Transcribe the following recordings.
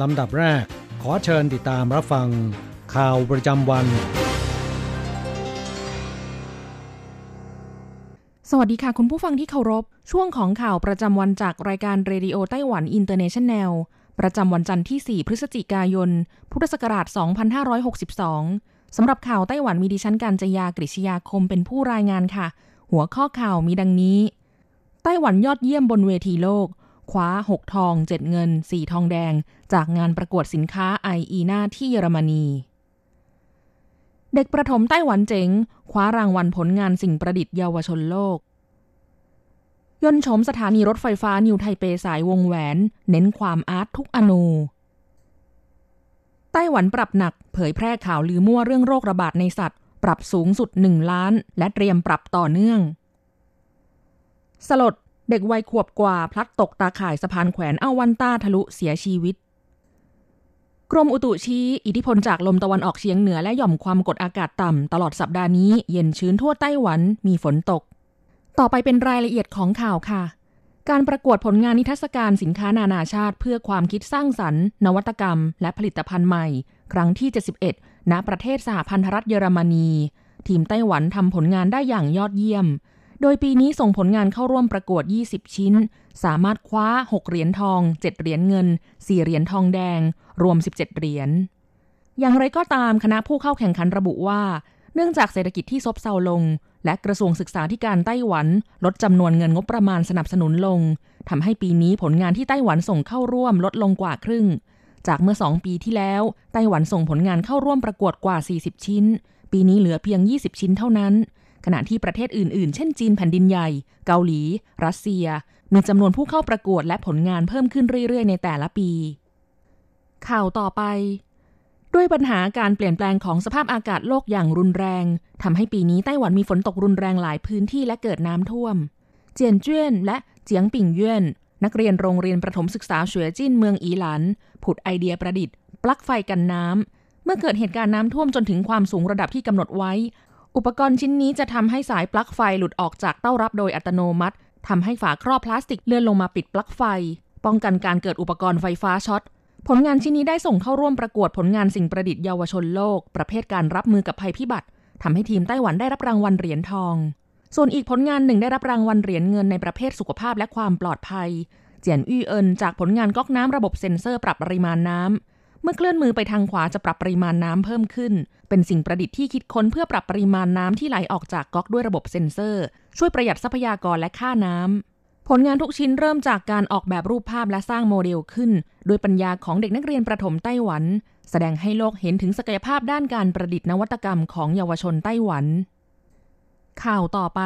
ลำดับแรก ขอเชิญติดตามรับฟัง ข่าวประจำวัน สวัสดีค่ะคุณผู้ฟังที่เคารพ ช่วงของข่าวประจำวันจากรายการ Radio Taiwan International ประจำวันจันทร์ที่ 4 พฤศจิกายน พุทธศักราช 2562 สำหรับข่าวไต้หวันมีดิฉันการจยากริชยาคมเป็นผู้รายงานค่ะ หัวข้อข่าวมีดังนี้ ไต้หวันยอดเยี่ยมบนเวทีโลก คว้า 6 ทอง 7 เงิน 4 ทองแดง จากงานประกวดสินค้าไออีนาที่เยอรมนี เด็กประถมไต้หวันเจ๋ง คว้ารางวัลผลงานสิ่งประดิษฐ์เยาวชนโลก ยนต์ชมสถานีรถไฟฟ้านิวไทเปสายวงแหวน เน้นความอาร์ตทุกอนูไต้หวันปรับหนักเผยแพร่ข่าวลือมั่วเรื่องโรคระบาดในสัตว์ ปรับสูงสุด 1 ล้าน และเตรียมปรับต่อเนื่อง สลด เด็กวัยขวบกว่าพลัดตกตาข่ายสะพานแขวนเอาวันต้าทะลุเสียชีวิต กรมอุตุชี้อิทธิพลจากลมตะวันออกเฉียงเหนือและหย่อมความกดอากาศต่ำ ตลอดสัปดาห์นี้เย็นชื้นทั่วไต้หวันมีฝนตก ต่อไปเป็นรายละเอียดของข่าวค่ะ การประกวดผลงานนิทรรศการสินค้านานาชาติ เพื่อความคิดสร้างสรรค์ นวัตกรรม และผลิตภัณฑ์ใหม่ ครั้งที่ 71 ณ ประเทศสหพันธรัฐเยอรมนี ทีมไต้หวันทำผลงานได้อย่างยอดเยี่ยม โดยปีนี้ส่งผลงานเข้าร่วมประกวด 20 ชิ้น สามารถคว้า 6 เหรียญทอง 7 เหรียญเงิน 4 เหรียญทองแดง รวม 17 เหรียญ อย่างไรก็ตามคณะผู้เข้าแข่งขันระบุว่า เนื่องจากเศรษฐกิจที่ซบเซาลง และกระทรวงศึกษาธิการไต้หวัน ลดจำนวนเงินงบประมาณสนับสนุนลงทำให้ปีนี้ผลงานที่ไต้หวันส่งเข้าร่วมลดลงกว่าครึ่ง จากเมื่อ 2 ปีที่แล้ว ไต้หวันส่งผลงานเข้าร่วมประกวดกว่า 40 ชิ้น ปีนี้เหลือเพียง 20 ชิ้นเท่านั้น ขณะที่ประเทศอื่นๆ เช่นจีนแผ่นดินใหญ่ เกาหลี รัสเซีย มีจำนวนผู้เข้าประกวดและผลงานเพิ่มขึ้นเรื่อยๆ ในแต่ละปี ข่าวต่อไป ด้วยปัญหาการเปลี่ยนแปลงของสภาพอากาศโลกอย่างรุนแรงทำให้ปีนี้ไต้หวันมีฝนตกรุนแรงหลายพื้นที่และเกิดน้ำท่วม เจียนเจี้ยนและเจียงปิ่งเย่นนักเรียนโรงเรียนประถมศึกษาเฉวยจิ้นเมืองอีหลัน ผุดไอเดียประดิษฐ์ ปลั๊กไฟกันน้ำเมื่อเกิดเหตุการณ์น้ำท่วมจนถึงความสูงระดับที่กำหนดไว้ อุปกรณ์ชิ้นนี้จะทำให้สายปลั๊กไฟหลุดออกจากเต้ารับโดยอัตโนมัติทำให้ฝาครอบพลาสติกเลื่อนลงมาปิดปลั๊กไฟ ป้องกันการเกิดอุปกรณ์ไฟฟ้าช็อตผลงานชิ้นนี้ได้ส่งเข้าร่วมประกวดผลงานสิ่งประดิษฐ์เยาวชนโลก ประเภทการรับมือกับภัยพิบัติทำให้ทีมไต้หวันได้รับรางวัลเหรียญทอง ส่วนอีกผลงานหนึ่งได้รับรางวัลเหรียญเงินในประเภทสุขภาพและความปลอดภัย เจียนอี้เอินจากผลงานก๊อกน้ำระบบเซ็นเซอร์ปรับปริมาณน้ำ เมื่อเคลื่อนมือไปทางขวาจะปรับปริมาณน้ำเพิ่มขึ้น เป็นสิ่งประดิษฐ์ที่คิดค้นเพื่อปรับปริมาณน้ำที่ไหลออกจากก๊อกด้วยระบบเซ็นเซอร์ ช่วยประหยัดทรัพยากรและค่าน้ำผลงานทุกชิ้นเริ่มจากการออกแบบรูปภาพและสร้างโมเดลขึ้น โดยปัญญาของเด็กนักเรียนประถมไต้หวัน แสดงให้โลกเห็นถึงศักยภาพด้านการประดิษฐ์นวัตกรรมของเยาวชนไต้หวัน ข่าวต่อไป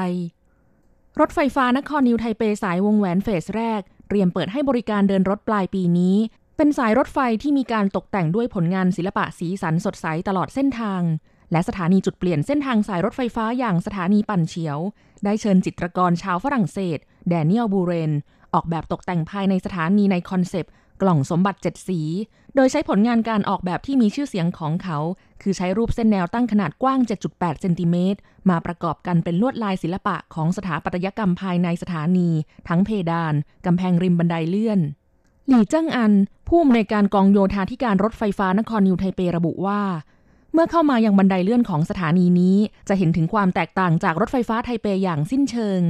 รถไฟฟ้านครนิวไทเปสายวงแหวนเฟสแรกเตรียมเปิดให้บริการเดินรถปลายปีนี้ เป็นสายรถไฟที่มีการตกแต่งด้วยผลงานศิลปะสีสันสดใสตลอดเส้นทาง และสถานีจุดเปลี่ยนเส้นทางสายรถไฟฟ้าอย่างสถานีปั่นเฉียว ได้เชิญจิตรกรชาวฝรั่งเศส แดเนียลบูเรน ออกแบบตกแต่งภายในสถานีใน concept กล่องสมบัติเจ็ดสี โดยใช้ผลงานการออกแบบที่มีชื่อเสียงของเขา คือใช้รูปเส้นแนวตั้งขนาดกว้าง 7.8 เซนติเมตรมาประกอบกันเป็นลวดลายศิลปะของสถาปัตยกรรมภายในสถานี ทั้งเพดานกำแพงริมบันไดเลื่อน หลี่เจิ้งอัน ผู้อำนวยการกองโยธาธิการรถไฟฟ้านครนิวไทเประบุว่า เมื่อเข้ามายังบันไดเลื่อนของสถานีนี้ จะเห็นถึงความแตกต่างจากรถไฟฟ้าไทเปอย่างสิ้นเชิง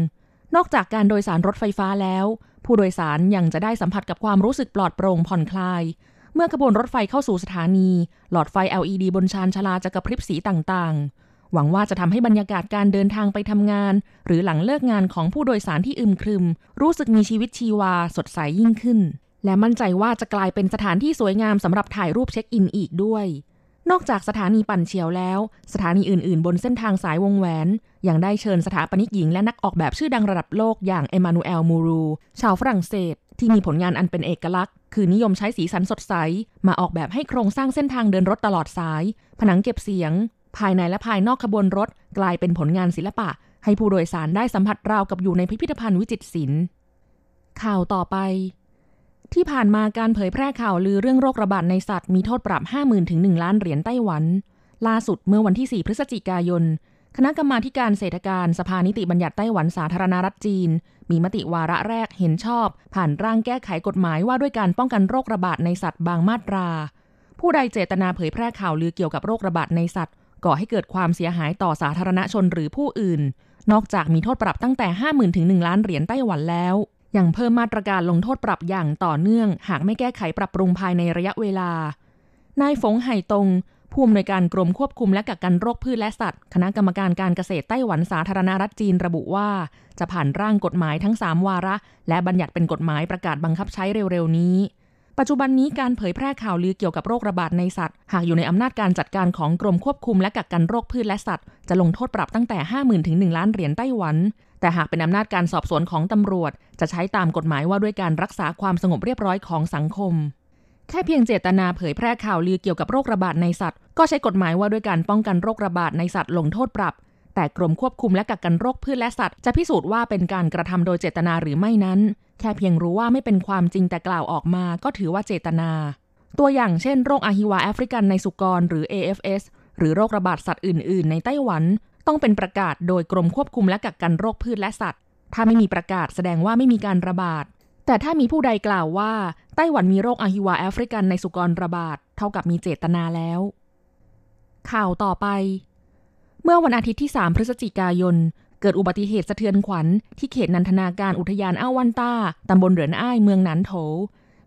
นอกจากการโดยสารรถไฟฟ้าแล้ว ผู้โดยสารยังจะได้สัมผัสกับความรู้สึกปลอดโปร่งผ่อนคลาย เมื่อขบวนรถไฟเข้าสู่สถานี หลอดไฟ LED บนชานชาลาจะกระพริบสีต่างๆ หวังว่าจะทำให้บรรยากาศการเดินทางไปทำงาน หรือหลังเลิกงานของผู้โดยสารที่อึมครึม รู้สึกมีชีวิตชีวาสดใสยิ่งขึ้น และมั่นใจว่าจะกลายเป็นสถานที่สวยงามสำหรับถ่ายรูปเช็คอินอีกด้วย นอกจากสถานีปั่นเฉียวแล้ว สถานีอื่น ๆ บนเส้นทางสายวงแหวน ยังได้เชิญสถาปนิกหญิงและนักออกแบบชื่อดังระดับโลกอย่างเอมานูเอลมูรู ชาวฝรั่งเศส ที่มีผลงานอันเป็นเอกลักษณ์ คือนิยมใช้สีสันสดใส มาออกแบบให้โครงสร้างเส้นทางเดินรถตลอดสาย ผนังเก็บเสียง ภายในและภายนอกขบวนรถ กลายเป็นผลงานศิลปะ ให้ผู้โดยสารได้สัมผัสราวกับอยู่ในพิพิธภัณฑ์วิจิตรศิลป์ข่าวต่อไป ที่ผ่านมาการเผยแพร่ข่าวลือเรื่องโรคระบาดในสัตว์มีโทษปรับ 50,000ถึง1ล้านเหรียญไต้หวัน ล่าสุดเมื่อวันที่ 4 พฤศจิกายน คณะกรรมาการเศรษฐการสภานิติบัญญัติไต้หวันสาธารณรัฐจีน มีมติวาระแรกเห็นชอบ ผ่านร่างแก้ไขกฎหมายว่าด้วยการป้องกันโรคระบาดในสัตว์บางมาตรา ผู้ใดเจตนาเผยแพร่ข่าวลือเกี่ยวกับโรคระบาดในสัตว์ ก่อให้เกิดความเสียหายต่อสาธารณชนหรือผู้อื่น นอกจากมีโทษปรับตั้งแต่ 50,000ถึง1ล้านเหรียญไต้หวันแล้ว ยังเพิ่มมาตรการลงโทษปรับอย่างต่อเนื่อง หากไม่แก้ไขปรับปรุงภายในระยะเวลา นายฟงไห่ตงผู้อำนวยการกรมควบคุมและกักกันโรคพืชและสัตว์ คณะกรรมการการเกษตรไต้หวันสาธารณรัฐจีนระบุว่า จะผ่านร่างกฎหมายทั้ง 3 วาระ และบัญญัติเป็นกฎหมายประกาศบังคับใช้เร็วๆนี้ ปัจจุบันนี้การเผยแพร่ข่าวลือเกี่ยวกับโรคระบาดในสัตว์ หากอยู่ในอำนาจการจัดการของกรมควบคุมและกักกันโรคพืชและสัตว์ จะลงโทษปรับตั้งแต่ 50,000ถึง1ล้านเหรียญไต้หวัน แต่หากเป็นอำนาจการสอบสวนของตำรวจ จะใช้ตามกฎหมายว่าด้วยการรักษาความสงบเรียบร้อยของสังคม แค่เพียงเจตนาเผยแพร่ข่าวลือเกี่ยวกับโรคระบาดในสัตว์ ก็ใช้กฎหมายว่าด้วยการป้องกันโรคระบาดในสัตว์ลงโทษปรับ แต่กรมควบคุมและกักกันโรคพืชและสัตว์ จะพิสูจน์ว่าเป็นการกระทำโดยเจตนาหรือไม่นั้น แค่เพียงรู้ว่าไม่เป็นความจริงแต่กล่าวออกมา ก็ถือว่าเจตนา ตัวอย่างเช่น โรคอาฮิวาแอฟริกันในสุกรหรือ AFS หรือโรคระบาดสัตว์อื่น ๆ ในไต้หวัน ต้องเป็นประกาศโดยกรมควบคุมและกักกันโรคพืชและสัตว์ ถ้าไม่มีประกาศแสดงว่าไม่มีการระบาด แต่ถ้ามีผู้ใดกล่าวว่า ไต้หวันมีโรคอาฮิวาแอฟริกันในสุกรระบาด เท่ากับมีเจตนาแล้ว ข่าวต่อไป เมื่อวันอาทิตย์ที่ 3 พฤศจิกายน เกิดอุบัติเหตุสะเทือนขวัญ ที่เขตนันทนาการอุทยานอ้าววันต้าตำบลเหรินอ้ายเมืองหนันโถ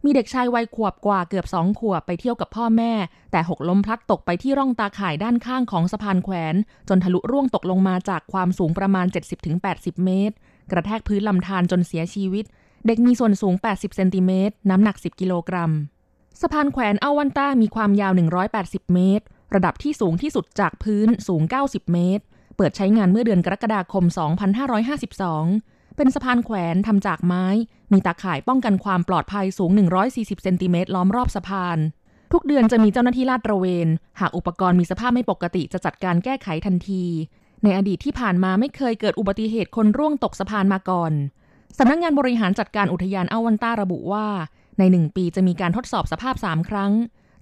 มีเด็กชายวัยขวบกว่าเกือบสองขวบไปเที่ยวกับพ่อแม่ แต่หกล้มพลัดตกไปที่ร่องตาข่ายด้านข้างของสะพานแขวน จนทะลุร่วงตกลงมาจากความสูงประมาณ 70-80 เมตร กระแทกพื้นลำธารจนเสียชีวิต เด็กมีส่วนสูง 80 เซนติเมตร น้ำหนัก 10 กิโลกรัม สะพานแขวนอาววันต้ามีความยาว 180 เมตร ระดับที่สูงที่สุดจากพื้นสูง 90 เมตร เปิดใช้งานเมื่อเดือนกรกฎาคม 2552เป็นสะพานแขวนทำจากไม้ มีตาข่ายป้องกันความปลอดภัยสูง 140 เซนติเมตรล้อมรอบสะพาน ทุกเดือนจะมีเจ้าหน้าที่ลาดตระเวน หากอุปกรณ์มีสภาพไม่ปกติจะจัดการแก้ไขทันที ในอดีตที่ผ่านมาไม่เคยเกิดอุบัติเหตุคนร่วงตกสะพานมาก่อนสำนักงงานบริหารจัดการอุทยานอาววันต้าระบุว่า ในหนึ่งปีจะมีการทดสอบสภาพ 3 ครั้ง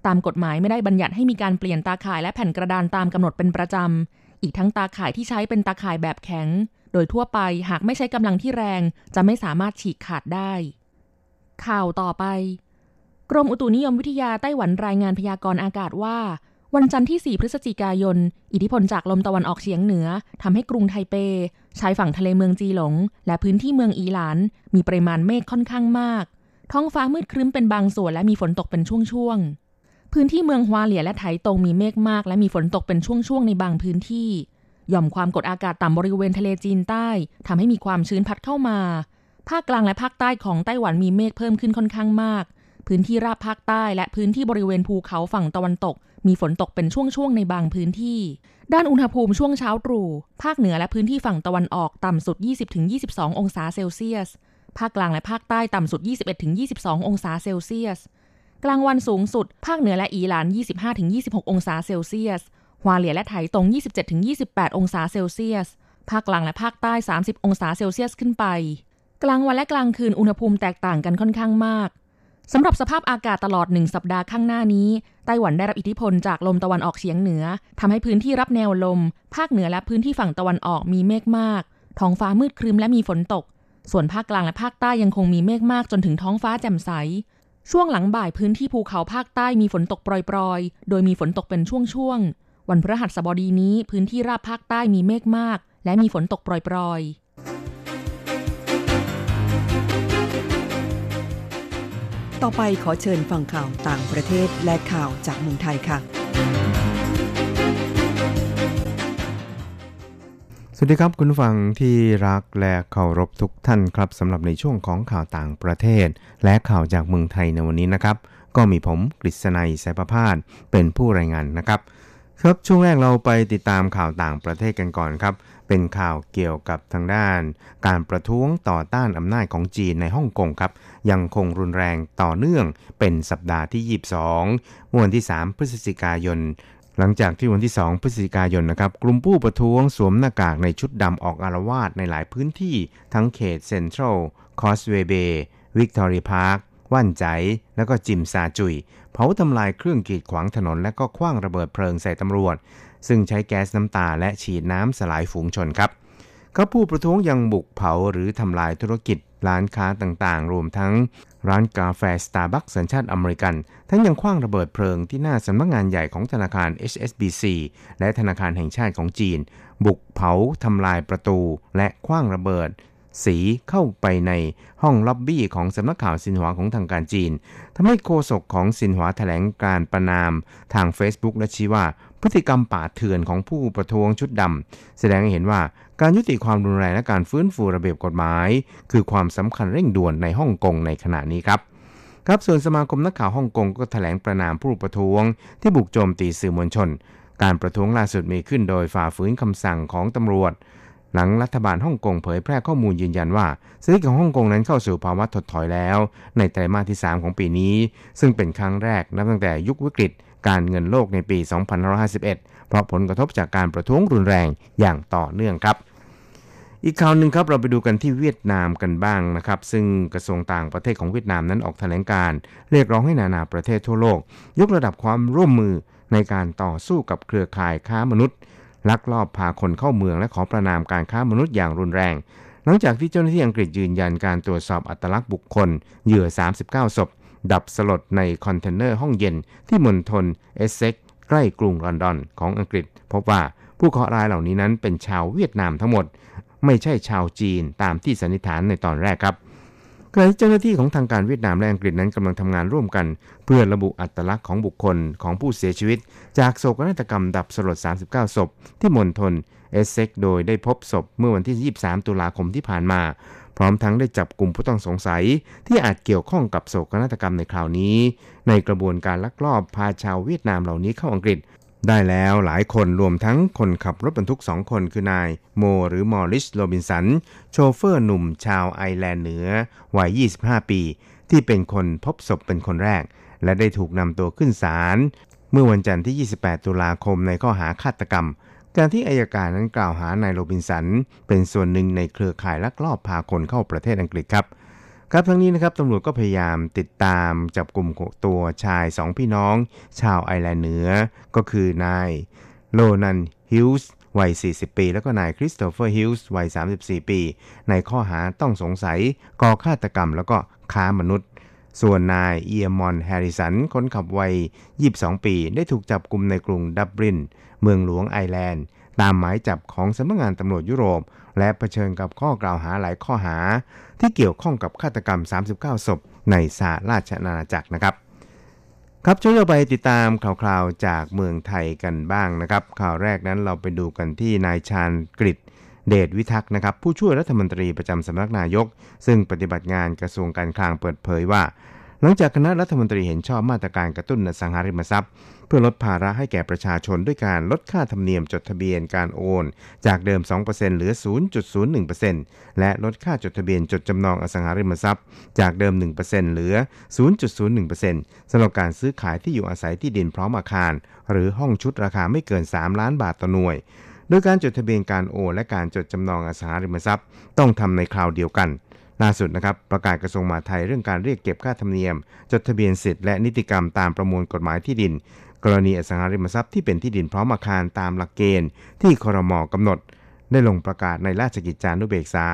ตามกฎหมายไม่ได้บัญญัติให้มีการเปลี่ยนตาข่ายและแผ่นกระดานตามกำหนดเป็นประจำ อีกทั้งตาข่ายที่ใช้เป็นตาข่ายแบบแข็ง โดยทั่วไปหากไม่ใช้กำลังที่แรงจะไม่สามารถฉีกขาดได้ ข่าวต่อไป กรมอุตุนิยมวิทยาไต้หวันรายงานพยากรณ์อากาศว่า วันจันทร์ที่ 4 พฤศจิกายน อิทธิพลจากลมตะวันออกเฉียงเหนือทำให้กรุงไทเปชายฝั่งทะเลเมืองจีหลง และพื้นที่เมืองอีหลาน มีปริมาณเมฆค่อนข้างมาก ท้องฟ้ามืดครึ้มเป็นบางส่วนและมีฝนตกเป็นช่วงๆพื้นที่เมืองฮวาเหลียและไถตงมีเมฆมาก และมีฝนตกเป็นช่วงๆในบางพื้นที่ ย่อมความกดอากาศต่ำบริเวณทะเลจีนใต้ทำให้มีความชื้นพัดเข้ามา ภาคกลางและภาคใต้ของไต้หวันมีเมฆเพิ่มขึ้นค่อนข้างมาก พื้นที่ราบภาคใต้และพื้นที่บริเวณภูเขาฝั่งตะวันตก มีฝนตกเป็นช่วงๆในบางพื้นที่ ด้านอุณหภูมิช่วงเช้าตรู่ ภาคเหนือและพื้นที่ฝั่งตะวันออกต่ำสุด 20-22 องศาเซลเซียส ภาคกลางและภาคใต้ต่ำสุด 21-22 องศาเซลเซียส กลางวันสูงสุด ภาคเหนือและอีหลาน 25-26 องศาเซลเซียส ฮวาเหลียและไถตรง 27-28 องศาเซลเซียส ภาคกลางและภาคใต้ 30 องศาเซลเซียสขึ้นไป กลางวันและกลางคืนอุณหภูมิแตกต่างกันค่อนข้างมากสำหรับสภาพอากาศตลอดหนึ่งสัปดาห์ข้างหน้านี้ ไต้หวันได้รับอิทธิพลจากลมตะวันออกเฉียงเหนือทำให้พื้นที่รับแนวลม ภาคเหนือและพื้นที่ฝั่งตะวันออกมีเมฆมาก ท้องฟ้ามืดครึ้มและมีฝนตก ส่วนภาคกลางและภาคใต้ยังคงมีเมฆมากจนถึงท้องฟ้าแจ่มใส ช่วงหลังบ่ายพื้นที่ภูเขาภาคใต้มีฝนตกโปรยๆ โดยมีฝนตกเป็นช่วงๆ วันพฤหัสบดีนี้พื้นที่ราบภาคใต้มีเมฆมาก และมีฝนตกโปรยๆตต่อไปขอเชิญฟังข่าวต่างประเทศและข่าวจากเมืองไทยค่ะ สวัสดีครับคุณฟังที่รักและเคารพทุกท่านครับสำหรับในช่วงของข่าวต่างประเทศ และข่าวจากเมืองไทยในวันนี้นะครับ ก็มีผมกฤษณัยสายประพาสเป็นผู้รายงานนะครับ ครับช่วงแรกเราไปติดตามข่าวต่างประเทศกันก่อนครับ เป็นข่าวเกี่ยวกับทางด้าน การประท้วงต่อต้านอำนาจของจีนในฮ่องกงครับ ยังคงรุนแรงต่อเนื่องเป็นสัปดาห์ที่ 22เมื่อวันที่ 3 พฤศจิกายน หลังจากที่วันที่ 2 พฤศจิกายนนะครับ กลุ่มผู้ประท้วงสวมหน้ากากในชุดดำออกอาละวาดในหลายพื้นที่ ทั้งเขตเซ็นทรัลคอสเวย์เบย์วิกตอเรียพาร์คหว่านไจ๋ แล้วก็จิมซาจุย เผาทำลายเครื่องกีดขวางถนนและก็ขว้างระเบิดเพลิงใส่ตำรวจ ซึ่งใช้แก๊สน้ำตาและฉีดน้ำสลายฝูงชนครับก็ผู้ประท้วงยังบุกเผาหรือทำลายธุรกิจ ร้านค้าต่างๆ รวมทั้งร้านกาแฟสตาร์บัคสัญชาติอเมริกัน ทั้งยังขว้างระเบิดเพลิงที่หน้าสำนักงานใหญ่ของธนาคาร HSBC และธนาคารแห่งชาติของจีน บุกเผาทำลายประตู และขว้างระเบิด สีเข้าไปในห้องล็อบบี้ของสำนักข่าวซินหวาของทางการจีนทำให้โฆษกของซินหวาแถลงการณ์ประณามทาง Facebook และชี้ว่า พฤติกรรมป่าเถื่อนของผู้ประท้วงชุดดำแสดงให้เห็นว่าการยุติความรุนแรงและการฟื้นฟูระเบียบกฎหมาย คือความสำคัญเร่งด่วนในฮ่องกงในขณะนี้ครับครับส่วนสมาคมนักข่าวฮ่องกงก็แถลงประนามผู้ประท้วง ที่บุกโจมตีสื่อมวลชน การประท้วงล่าสุดมีขึ้นโดยฝ่าฝืนคำสั่งของตำรวจ หลังรัฐบาลฮ่องกงเผยแพร่ข้อมูลยืนยันว่าเศรษฐกิจของฮ่องกงนั้นเข้าสู่ภาวะถดถอยแล้ว ในไตรมาสที่ 3 ของปีนี้ ซึ่งเป็นครั้งแรกนับตั้งแต่ยุควิกฤตการเงินโลกในปี 2551 เพราะผลกระทบจากการประท้วงรุนแรงอย่างต่อเนื่องครับอีกข่าวหนึ่งครับเราไปดูกันที่เวียดนามกันบ้างนะครับ ซึ่งกระทรวงต่างประเทศของเวียดนามนั้นออกแถลงการ เรียกร้องให้นานาประเทศทั่วโลก ยกระดับความร่วมมือในการต่อสู้กับเครือข่ายค้ามนุษย์ ลักลอบพาคนเข้าเมืองและขอประนามการค้ามนุษย์อย่างรุนแรง หลังจากที่เจ้าหน้าที่อังกฤษยืนยันการตรวจสอบอัตลักษณ์บุคคล เหยื่อ 39 ศพ ดับสลดในคอนเทนเนอร์ห้องเย็นที่มณฑลเอสเซ็กซ์ใกล้กรุงลอนดอนของอังกฤษ พบว่าผู้เคราะห์ร้ายเหล่านี้นั้นเป็นชาวเวียดนามทั้งหมด ไม่ใช่ชาวจีนตามที่สันนิษฐานในตอนแรกครับ ขณะที่เจ้าหน้าที่ของทางการเวียดนามและอังกฤษนั้นกำลังทำงานร่วมกัน เพื่อระบุอัตลักษณ์ของบุคคลของผู้เสียชีวิต จากโศกนาฏกรรมดับสลด 39 ศพ ที่มณฑลเอสเซ็กซ์โดยได้พบศพเมื่อวันที่ 23 ตุลาคมที่ผ่านมา พร้อมทั้งได้จับกลุ่มผู้ต้องสงสัย ที่อาจเกี่ยวข้องกับโศกนาฏกรรมในคราวนี้ ในกระบวนการลักลอบพาชาวเวียดนามเหล่านี้เข้าอังกฤษ ได้แล้วหลายคนรวมทั้งคนขับรถบรรทุกสองคนคือนายโมหรือมอริสโรบินสัน โชเฟอร์หนุ่มชาวไอร์แลนด์เหนือ วัย 25 ปี ที่เป็นคนพบศพเป็นคนแรก และได้ถูกนำตัวขึ้นศาลเมื่อวันจันทร์ที่ 28 ตุลาคมในข้อหาฆาตกรรม การที่อัยการนั้นกล่าวหานายโรบินสัน เป็นส่วนหนึ่งในเครือข่ายลักลอบพาคนเข้าประเทศอังกฤษครับ ครับทั้งนี้นะครับตำรวจก็พยายามติดตามจับกลุ่มตัวชายสองพี่น้อง ชาวไอร์แลนด์เหนือ ก็คือนายโลนันฮิลส์วัย 40 ปี แล้วก็นายคริสโตเฟอร์ฮิลส์วัย 34 ปี ในข้อหาต้องสงสัยก่อฆาตกรรมแล้วก็ค้ามนุษย์ ส่วนนายเอียมอนแฮริสัน คนขับวัย 22 ปี ได้ถูกจับกลุ่มในกรุงดับลิน เมืองหลวงไอร์แลนด์ ตามหมายจับของสำนักงานตำรวจยุโรป และเผชิญกับข้อกล่าวหาหลายข้อหา ที่เกี่ยวข้องกับฆาตกรรม 39 ศพในสหราชอาณาจักรนะครับ ครับช่วยเราไปติดตามข่าวๆจากเมืองไทยกันบ้างนะครับ ข่าวแรกนั้นเราไปดูกันที่นายชาญกฤษเดชวิทักษ์นะครับผู้ช่วยรัฐมนตรีประจำสำนักนายก ซึ่งปฏิบัติงานกระทรวงการคลังเปิดเผยว่า หลังจากคณะรัฐมนตรีเห็นชอบมาตรการกระตุ้นอสังหาริมทรัพย์ เพื่อลดภาระให้แก่ประชาชนด้วยการลดค่าธรรมเนียมจดทะเบียนการโอน จากเดิม 2%เหลือ 0.01%และลดค่าจดทะเบียนจดจำนองอสังหาริมทรัพย์ จากเดิม 1%เหลือ 0.01%สำหรับการซื้อขายที่อยู่อาศัยที่ดินพร้อมอาคาร หรือห้องชุดราคาไม่เกิน 3 ล้านบาทต่อหน่วย โดยการจดทะเบียนการโอนและการจดจำนองอสังหาริมทรัพย์ ต้องทำในคราวเดียวกัน ล่าสุดนะครับประกาศกระทรวงมหาดไทยเรื่องการเรียกเก็บค่าธรรมเนียม จดทะเบียนสิทธิ์และนิติกรรมตามประมวลกฎหมายที่ดิน กรณีอสังหาริมทรัพย์ที่เป็นที่ดินพร้อมอาคารตามหลักเกณฑ์ ที่คอรมอกำหนด ได้ลงประกาศในราชกิจจานุเบกษา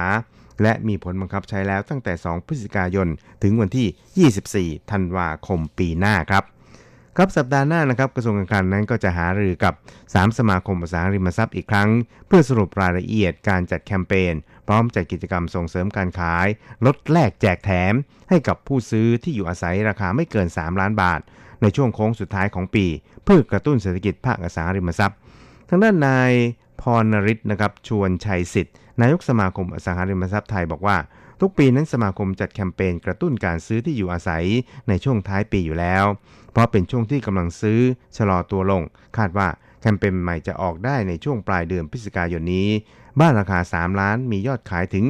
และมีผลบังคับใช้แล้วตั้งแต่ 2 พฤศจิกายน ถึงวันที่ 24 ธันวาคมปีหน้าครับครับสัปดาห์หน้านะครับกระทรวงการคลังนั้นก็จะหารือกับ 3 สมาคมอสังหาริมทรัพย์อีกครั้ง เพื่อสรุปรายละเอียดการจัดแคมเปญ ร้อมจัดกิจกรรมส่งเสริมการขาย ลดแลกแจกแถม ให้กับผู้ซื้อที่อยู่อาศัยราคาไม่เกิน 3 ล้านบาท ในช่วงโค้งสุดท้ายของปี เพื่อกระตุ้นเศรษฐกิจภาคอสังหาริมทรัพย์ ทางด้านนายพรนริศนะครับชวนชัยสิทธิ์ นายกสมาคมอสังหาริมทรัพย์ไทยบอกว่า ทุกปีนั้นสมาคมจัดแคมเปญกระตุ้นการซื้อที่อยู่อาศัยในช่วงท้ายปีอยู่แล้ว เพราะเป็นช่วงที่กำลังซื้อชะลอตัวลง คาดว่าแคมเปญใหม่จะออกได้ในช่วงปลายเดือนพฤศจิกายนนี้ บ้านราคา 3 ล้านมียอดขายถึง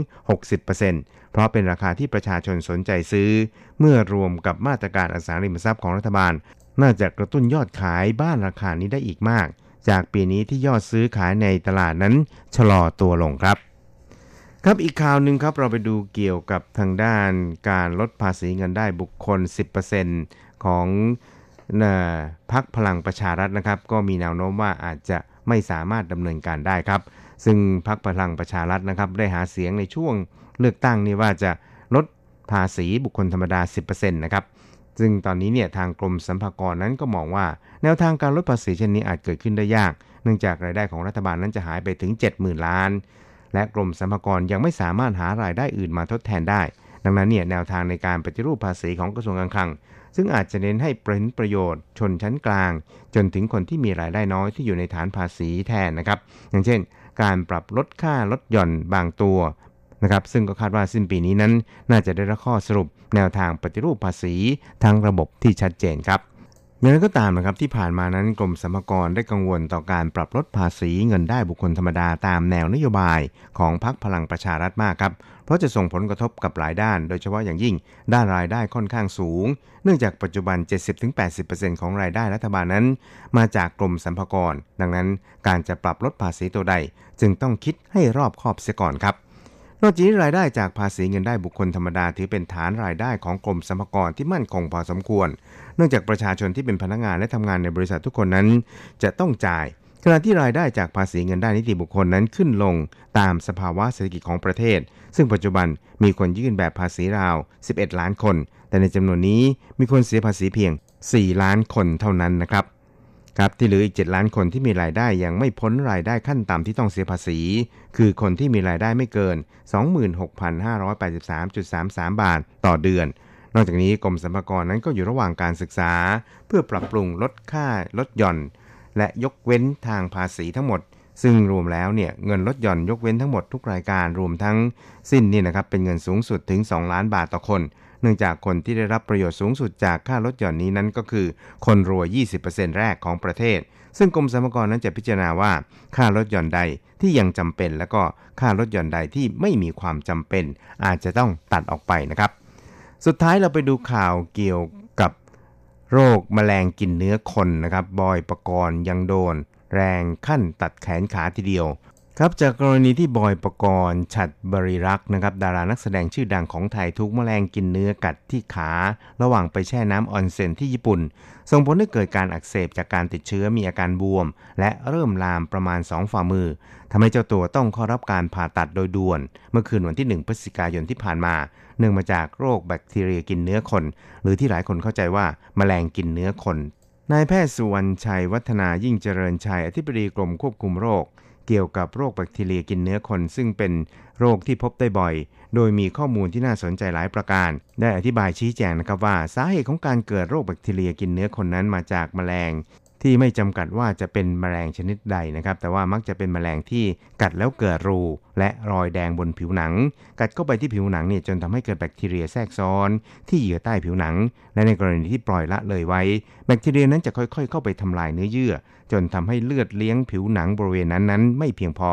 60%เพราะเป็นราคาที่ประชาชนสนใจซื้อ เมื่อรวมกับมาตรการอสังหาริมทรัพย์ของรัฐบาล น่าจะกระตุ้นยอดขายบ้านราคานี้ได้อีกมาก จากปีนี้ที่ยอดซื้อขายในตลาดนั้นชะลอตัวลงครับครับอีกข่าวหนึ่งครับเราไปดูเกี่ยวกับทางด้านการลดภาษีเงินได้บุคคล 10%ของพักพลังประชารัฐนะครับ ก็มีแนวโน้มว่าอาจจะไม่สามารถดำเนินการได้ครับ ซึ่งพักพลังประชารัฐนะครับได้หาเสียงในช่วงเลือกตั้งนี่ว่าจะลดภาษีบุคคลธรรมดา 10%นะครับซึ่งตอนนี้เนี่ยทางกรมสรรพากรนั้นก็มองว่า แนวทางการลดภาษีเช่นนี้อาจเกิดขึ้นได้ยาก เนื่องจากรายได้ของรัฐบาลนั้นจะหายไปถึง 70,000 ล้าน และกรมสรรพากรยังไม่สามารถหารายได้อื่นมาทดแทนได้ ดังนั้นเนี่ยแนวทางในการปฏิรูปภาษีของกระทรวงการคลัง ซึ่งอาจจะเน้นให้เป็นประโยชน์ ชนชั้นกลาง จนถึงคนที่มีรายได้น้อยที่อยู่ในฐานภาษีแทนนะครับ อย่างเช่น การปรับลดค่าลดหย่อนบางตัวนะครับซึ่งก็คาดว่าสิ้นปีนี้นั้น น่าจะได้รับข้อสรุปแนวทางปฏิรูปภาษีทั้งระบบที่ชัดเจนครับ อย่างไรก็ตามนะครับที่ผ่านมานั้นกรมสรรพากรได้กังวลต่อการปรับลดภาษีเงินได้บุคคลธรรมดาตามแนวนโยบายของพรรคพลังประชารัฐมากครับ เพราะจะส่งผลกระทบกับหลายด้าน โดยเฉพาะอย่างยิ่ง ด้านรายได้ค่อนข้างสูง เนื่องจากปัจจุบัน 70-80%ของรายได้รัฐบาลนั้น มาจากกรมสรรพากรดังนั้นการจะปรับลดภาษีตัวใด จึงต้องคิดให้รอบคอบเสียก่อนครับ นอกจากนี้รายได้จากภาษีเงินได้บุคคลธรรมดาถือเป็นฐานรายได้ของกรมสรรพากรที่มั่นคงพอสมควร เนื่องจากประชาชนที่เป็นพนักงานและทำงานในบริษัททุกคนนั้น จะต้องจ่าย ขณะที่รายได้จากภาษีเงินได้นิติบุคคลนั้นขึ้นลงตามสภาวะเศรษฐกิจของประเทศ ซึ่งปัจจุบันมีคนยื่นแบบภาษีราว 11 ล้านคน แต่ในจำนวนนี้มีคนเสียภาษีเพียง 4 ล้านคนเท่านั้นนะครับ ครับที่เหลืออีก 7 ล้านคนที่มีรายได้ยังไม่พ้นรายได้ขั้นต่ำที่ต้องเสียภาษี คือคนที่มีรายได้ไม่เกิน 26,583.33 บาทต่อเดือน นอกจากนี้กรมสรรพากรนั้นก็อยู่ระหว่างการศึกษา เพื่อปรับปรุงลดค่าลดหย่อน และยกเว้นทางภาษีทั้งหมด ซึ่งรวมแล้วเนี่ยเงินลดหย่อนยกเว้นทั้งหมดทุกรายการรวมทั้งสิ้นนี่นะครับเป็นเงินสูงสุดถึง 2 ล้านบาทต่อคน เนื่องจากคนที่ได้รับประโยชน์สูงสุดจากค่าลดหย่อนนี้นั้นก็คือ คนรวย 20%แรกของประเทศ ซึ่งกรมสรรพากรนั้นจะพิจารณาว่าค่าลดหย่อนใดที่ยังจำเป็น แล้วก็ค่าลดหย่อนใดที่ไม่มีความจำเป็น อาจจะต้องตัดออกไปนะครับ สุดท้ายเราไปดูข่าวเกี่ยวกับโรคแมลงกินเนื้อคนนะครับ บอยประกรณ์ยังโดน แรงขั้นตัดแขนขาทีเดียว ครับจากกรณีที่บอยประกรณ์ฉัดบริรักษ์นะครับ ดารานักแสดงชื่อดังของไทยทุกแมลงกินเนื้อกัดที่ขา ระหว่างไปแช่น้ำออนเซ็นที่ญี่ปุ่น ส่งผลให้เกิดการอักเสบจากการติดเชื้อมีอาการบวม และเริ่มลามประมาณ 2 ฝ่ามือทำให้เจ้าตัวต้องเข้ารับการผ่าตัดโดยด่วน เมื่อคืนวันที่ 1 พฤศจิกายนที่ผ่านมา เนื่องมาจากโรคแบคทีเรียกินเนื้อคน หรือที่หลายคนเข้าใจว่าแมลงกินเนื้อคนนายแพทย์สุวรรณชัยวัฒนายิ่งเจริญชัยอธิบดีกรมควบคุมโรค เกี่ยวกับโรคแบคทีเรียกินเนื้อคน ซึ่งเป็นโรคที่พบได้บ่อย โดยมีข้อมูลที่น่าสนใจหลายประการ ได้อธิบายชี้แจงนะครับว่า สาเหตุของการเกิดโรคแบคทีเรียกินเนื้อคนนั้นมาจากแมลง ที่ไม่จำกัดว่าจะเป็นแมลงชนิดใดนะครับ แต่ว่ามักจะเป็นแมลงที่กัดแล้วเกิดรู และรอยแดงบนผิวหนัง กัดเข้าไปที่ผิวหนังเนี่ยจนทำให้เกิดแบคทีเรียแทรกซ้อน ที่เหยื่อใต้ผิวหนัง และในกรณีที่ปล่อยละเลยไว้ แบคทีเรียนั้นจะค่อยๆ เข้าไปทำลายเนื้อเยื่อ จนทำให้เลือดเลี้ยงผิวหนังบริเวณนั้นๆไม่เพียงพอ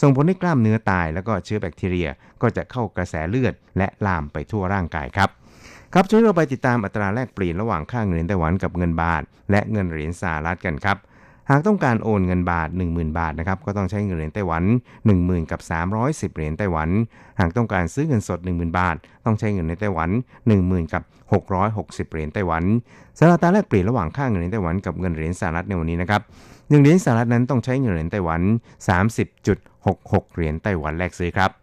ส่งผลให้กล้ามเนื้อตาย แล้วก็เชื้อแบคทีเรีย ก็จะเข้ากระแสเลือด และลามไปทั่วร่างกายครับ ครับช่วยเราไปติดตามอัตราแลกเปลี่ยนระหว่างค่าเงินเหรียญไต้หวันกับเงินบาท และเงินเหรียญสหรัฐกันครับ หากต้องการโอนเงินบาท 10,000 บาทนะครับก็ต้องใช้เงินเหรียญไต้หวัน 10,000กับ310 เหรียญไต้หวัน หากต้องการซื้อเงินสด 10,000 บาท ต้องใช้เงินในไต้หวัน 10,000กับ660 เหรียญไต้หวันสำหรับอัตราแลกเปลี่ยนระหว่างค่าเงินเหรียญไต้หวันกับเงินเหรียญสหรัฐในวันนี้นะครับ1เหรียญสหรัฐนั้นต้องใช้เงินเหรียญไต้หวัน 30.66 เหรียญไต้หวันแลกซื้อครับ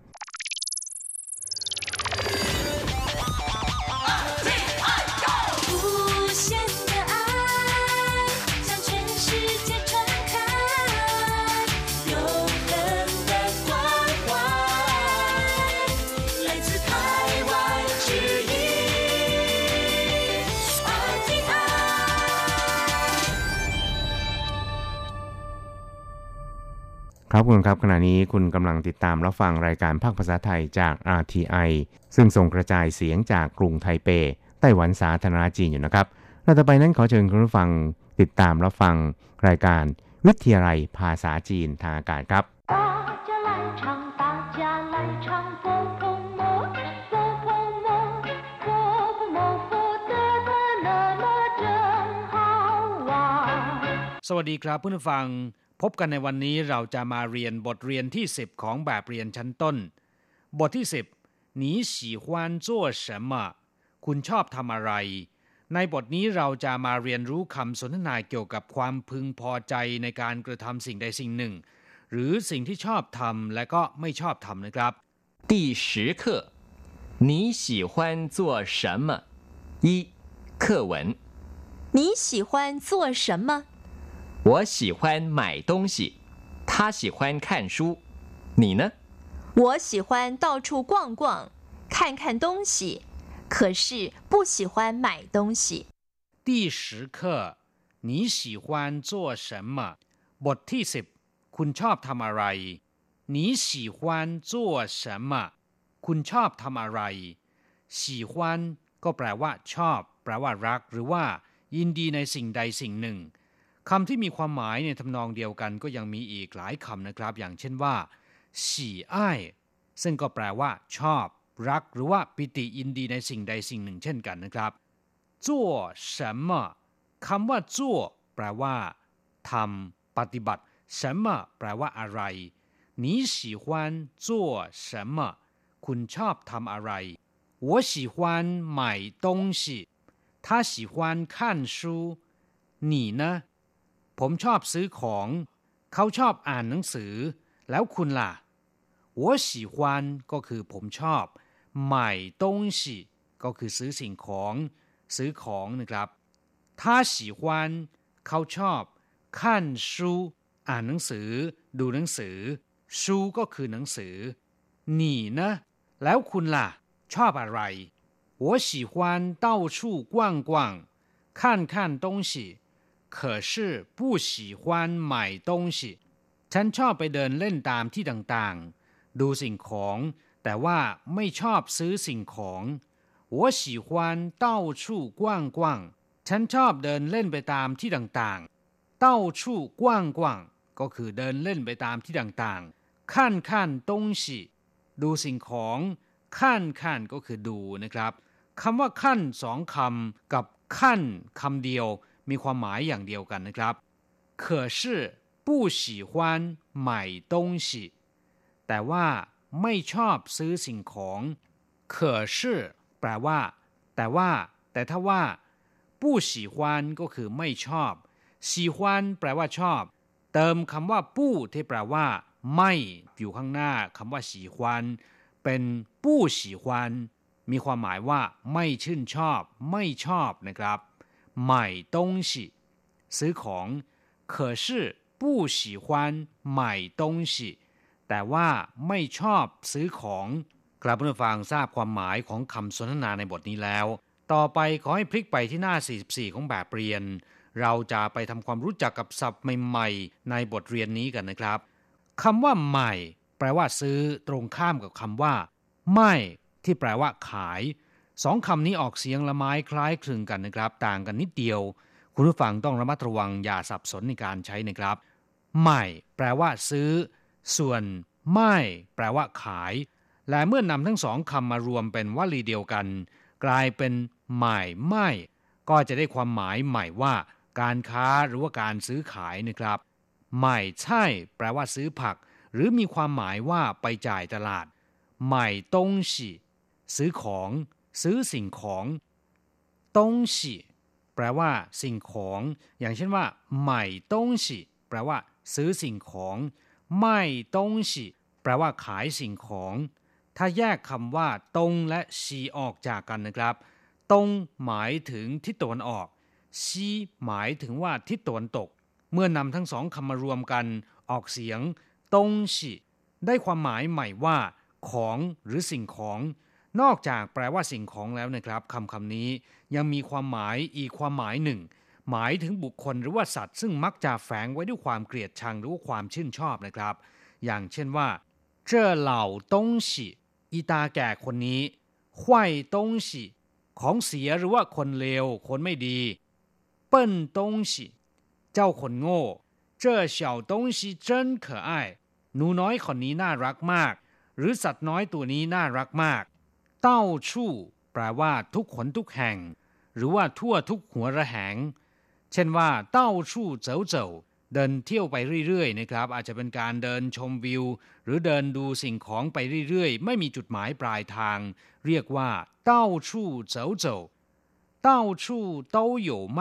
ครับคุณครับขณะนี้คุณกำลังติดตามรับฟังรายการภาคภาษาไทยจาก RTI ซึ่งส่งกระจายเสียงจากกรุงไทเป ไต้หวันสาธารณจีนอยู่นะครับเราต่อไปนั้นขอเชิญคุณผู้ฟังติดตามรับฟังรายการวิทยาลัยภาษาจีนทางอากาศครับสวัสดีครับเพื่อนฟัง พบกันในวันนี้เราจะมาเรียนบทเรียนที่ 10 ของแบบเรียนชั้นต้น บทที่ 10你喜欢做什么คุณชอบทำอะไร ในบทนี้เราจะมาเรียนรู้คำสนทนาเกี่ยวกับความพึงพอใจในการกระทำสิ่งใดสิ่งหนึ่ง หรือสิ่งที่ชอบทำและก็ไม่ชอบทำนะครับ 第十课，你喜欢做什么？一、课文。你喜欢做什么？ 我喜欢买东西，他喜欢看书，你呢？我喜欢到处逛逛，看看东西，可是不喜欢买东西。第十课你喜欢做什么บทที่สิบคุณชอบทำอะไร你喜欢做什么คุณชอบทำอะไร喜欢ก็แปลว่า ชอบ แปลว่ารัก หรือว่า ยินดีในสิ่งใดสิ่งหนึ่ง คำที่มีความหมายในทำนองเดียวกันก็ยังมีอีกหลายคำนะครับ อย่างเช่นว่า喜爱ซึ่งก็แปลว่า ชอบ รัก หรือว่าปิติยินดีในสิ่งใดสิ่งหนึ่ง เช่นกันนะครับ 做什么คำว่า做แปลว่าทำปฏิบัติ什么แปลว่าอะไร你喜欢做什么คุณชอบทำอะไร我喜欢买东西他喜欢看书你呢 ผมชอบซื้อของ เขาชอบอ่านหนังสือ แล้วคุณล่ะ我喜欢ก็คือผมชอบ买东西ก็คือซื้อสิ่งของ ซื้อของนะครับ他喜欢เขาชอบ看书อ่านหนังสือ ดูหนังสือ书ก็คือหนังสือ你呢แล้วคุณล่ะ ชอบอะไร我喜欢到处逛逛看看东西 可是不喜欢买东西ฉันชอบไปเดินเล่นตามที่ต่างๆ ดูสิ่งของ แต่ว่าไม่ชอบซื้อสิ่งของ我喜欢到处逛逛ฉันชอบเดินเล่นไปตามที่ต่างๆ到处逛逛ก็คือเดินเล่นไปตามที่ต่างๆ看看东西ดูสิ่งของขั้นขั้นก็คือดูนะครับคำว่าขั้นสองคำกับขั้นคำเดียว มีความหมายอย่างเดียวกันนะครับ可是不喜欢买东西แต่ว่าไม่ชอบซื้อสิ่งของ可是แปลว่า แต่ว่า แต่ถ้าว่า不喜欢ก็คือไม่ชอบ喜欢แปลว่าชอบ เติมคำว่าปู้ที่แปลว่า ไม่อยู่ข้างหน้าคำว่า喜欢เป็นปู้喜欢มีความหมายว่า ไม่ชื่นชอบ ไม่ชอบนะครับ 买东西ซื้อของ可是不喜欢买东西แต่ว่าไม่ชอบซื้อของครับเพื่อนฟังทราบความหมายของคำสนทนาในบทนี้แล้ว ต่อไปขอให้พลิกไปที่หน้า 44 ของแบบเรียน เราจะไปทำความรู้จักกับศัพท์ใหม่ๆ ในบทเรียนนี้กันนะครับคำว่าใหม่ แปลว่าซื้อตรงข้ามกับคำว่า ไม่ ที่แปลว่า ขาย สองคำนี้ออกเสียงละไม้คล้ายคลึงกันนะครับ ต่างกันนิดเดียว คุณผู้ฟังต้องระมัดระวังอย่าสับสนในการใช้นะครับใหม่แปลว่าซื้อ ส่วนไม่แปลว่าขาย และเมื่อนำทั้งสองคำมารวมเป็นวลีเดียวกัน กลายเป็นใหม่ไม่ ก็จะได้ความหมายใหม่ว่า การค้าหรือว่าการซื้อขายนะครับใหม่ใช่ แปลว่าซื้อผัก หรือมีความหมายว่าไปจ่ายตลาดใหม่ตงสิซื้อของ ซื้อสิ่งของตงสิแปลว่า สิ่งของ อย่างเช่นว่าใหม่ตงสิแปลว่า ซื้อสิ่งของไม่ตงสิแปลว่าขายสิ่งของ ถ้าแยกคำว่า ตงและชีออกจากกันนะครับ ตงหมายถึงทิศตะวันออกชีหมายถึงว่าทิศตะวันตก เมื่อนำทั้งสองคำมารวมกัน ออกเสียงตงชิได้ความหมายใหม่ว่า ของหรือสิ่งของ นอกจากแปลว่าสิ่งของแล้วนะครับคำคำนี้ยังมีความหมายอีกความหมายหนึ่ง หมายถึงบุคคลหรือว่าสัตว์ ซึ่งมักจะแฝงไว้ด้วยความเกลียดชังหรือความชื่นชอบนะครับ อย่างเช่นว่าเจ้าเหล่าต้งฉีอีตาแก่คนนี้ห้วยต้งฉีของเสียหรือว่าคนเลวคนไม่ดี เปิ้นต้งฉีเจ้าคนโง่เจ้าเฉาต้งฉีเจิ้นเขอไอหนูน้อยคนนี้น่ารักมาก หรือสัตว์น้อยตัวนี้น่ารักมาก เต้าชู่แปลว่าทุกขนทุกแห่ง หรือว่าทั่วทุกหัวระแหง เช่นว่าเต้าชู่เจ๋อเจ๋อเดินเที่ยวไปเรื่อยๆนะครับ อาจจะเป็นการเดินชมวิว หรือเดินดูสิ่งของไปเรื่อยๆ ไม่มีจุดหมายปลายทาง เรียกว่าเต้าชู่เจ๋อเจ๋อเต้าชู่都有卖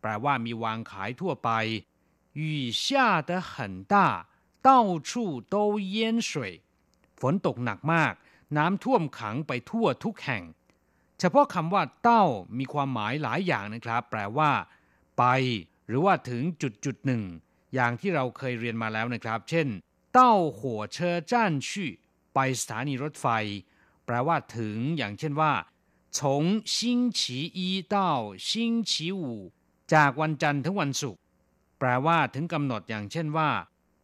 แปลว่ามีวางขายทั่วไป雨下得很大到处都淹水ฝนตกหนักมาก น้ำท่วมขังไปทั่วทุกแห่ง เฉพาะคำว่าเต้ามีความหมายหลายอย่างนะครับ แปลว่า ไป หรือว่าถึงจุดจุดหนึ่ง อย่างที่เราเคยเรียนมาแล้วนะครับ เช่น เต้าหัวเชอจ้านชี่ไปสถานีรถไฟ แปลว่าถึง อย่างเช่นว่า从星期一到星期五จากวันจันทร์ถึงวันศุกร์ แปลว่าถึงกำหนดอย่างเช่นว่า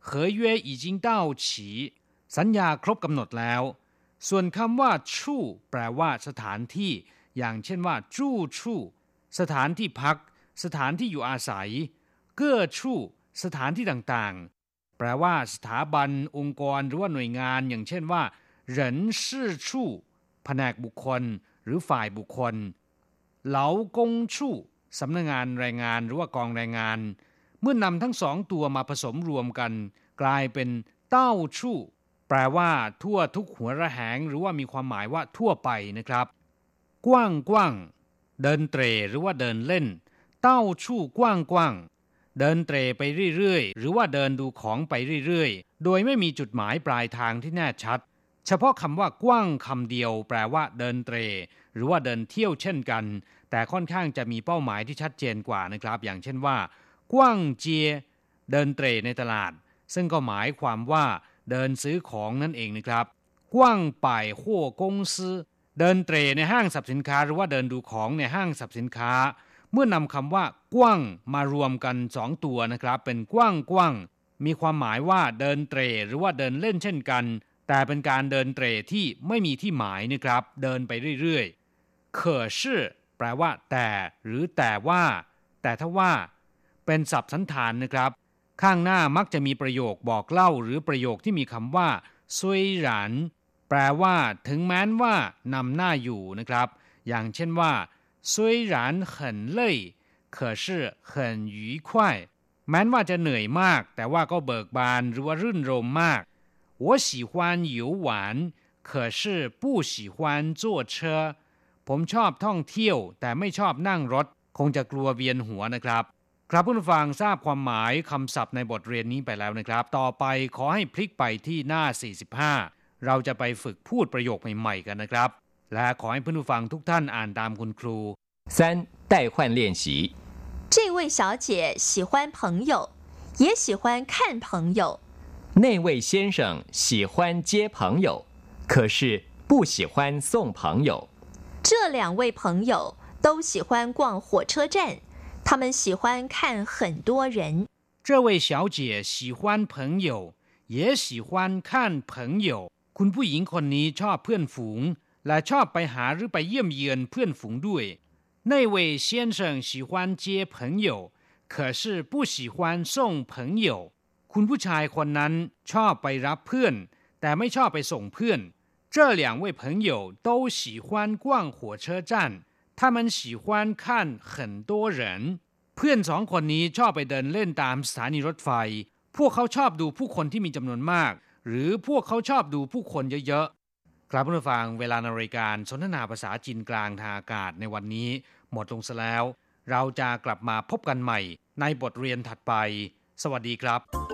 合约已经到期สัญญาครบกำหนดแล้ว ส่วนคำว่าชู่แปลว่าสถานที่ อย่างเช่นว่า จู้ชู่ สถานที่พัก สถานที่อยู่อาศัย เก้อชู่ สถานที่ต่างๆ แปลว่าสถาบันองค์กรหรือว่าหน่วยงาน อย่างเช่นว่าเหรินชื่อชู่แผนกบุคคล หรือฝ่ายบุคคล เหลากงชู่สำนักงานแรงงานหรือว่ากองแรงงาน เมื่อนำทั้งสองตัวมาผสมรวมกัน กลายเป็นเต้าชู่ แปลว่า ทั่วทุกหัวระแหง หรือว่ามีความหมายว่าทั่วไปนะครับ กว้างกว้างเดินเตรหรือว่าเดินเล่น เต้าชู่กว้างกว้างเดินเตรไปเรื่อยๆ หรือว่าเดินดูของไปเรื่อยๆ โดยไม่มีจุดหมายปลายทางที่แน่ชัด เฉพาะคำว่ากว้างคำเดียว แปลว่า เดินเตร หรือว่าเดินเที่ยวเช่นกัน แต่ค่อนข้างจะมีเป้าหมายที่ชัดเจนกว่านะครับ อย่างเช่นว่า กว้างเจีย เดินเตรในตลาด ซึ่งก็หมายความว่า เดินซื้อของนั่นเองนะครับกว้างป่ายหัวกงซื้อเดินเตรในห้างสรรพสินค้า หรือว่าเดินดูของในห้างสรรพสินค้า เมื่อนำคำว่ากว้างมารวมกันสองตัวนะครับ เป็นกว้างกว้างมีความหมายว่าเดินเตรหรือว่าเดินเล่นเช่นกัน แต่เป็นการเดินเตรที่ไม่มีที่หมายนะครับ เดินไปเรื่อยๆเขอชื่อแปลว่า แต่ หรือแต่ว่า แต่ถ้าว่า เป็นศัพท์สันธานนะครับ ข้างหน้ามักจะมีประโยคบอกเล่า หรือประโยคที่มีคำว่าซุยหรันแปลว่า ถึงแม้นว่านำหน้าอยู่นะครับ อย่างเช่นว่า虽然很累可是很愉快แม้นว่าจะเหนื่อยมาก แต่ว่าก็เบิกบานหรือว่ารื่นรมมาก我喜欢游玩可是不喜欢坐车ผมชอบท่องเที่ยว แต่ไม่ชอบนั่งรถ คงจะกลัวเวียนหัวนะครับ ครับผู้ฟังทราบความหมายคำศัพท์ในบทเรียนนี้ไปแล้วนะครับ ต่อไปขอให้พลิกไปที่หน้า 45 เราจะไปฝึกพูดประโยคใหม่ๆกันนะครับ และขอให้ผู้ฟังทุกท่านอ่านตามคุณครู 三代换练习，这位小姐喜欢朋友，也喜欢看朋友。那位先生喜欢接朋友，可是不喜欢送朋友。这两位朋友都喜欢逛火车站， 他们喜欢看很多人。这位小姐喜欢朋友也喜欢看朋友คุณผู้หญิงคนนี้ชอบเพื่อนฝูง และชอบไปหาหรือไปเยี่ยมเยือนเพื่อนฝูงด้วย那位先生喜欢接朋友可是不喜欢送朋友คุณผู้ชายคนนั้นชอบไปรับเพื่อน แต่ไม่ชอบไปส่งเพื่อน这两位朋友都喜欢逛火车站 他们喜欢看很多人เพื่อนสองคนนี้ชอบไปเดินเล่นตามสถานีรถไฟ พวกเขาชอบดูผู้คนที่มีจำนวนมาก หรือพวกเขาชอบดูผู้คนเยอะๆ ครับผู้ฟังเวลาในรายการสนทนาภาษาจีนกลางทางอากาศในวันนี้ หมดลงซะแล้ว เราจะกลับมาพบกันใหม่ในบทเรียนถัดไป สวัสดีครับ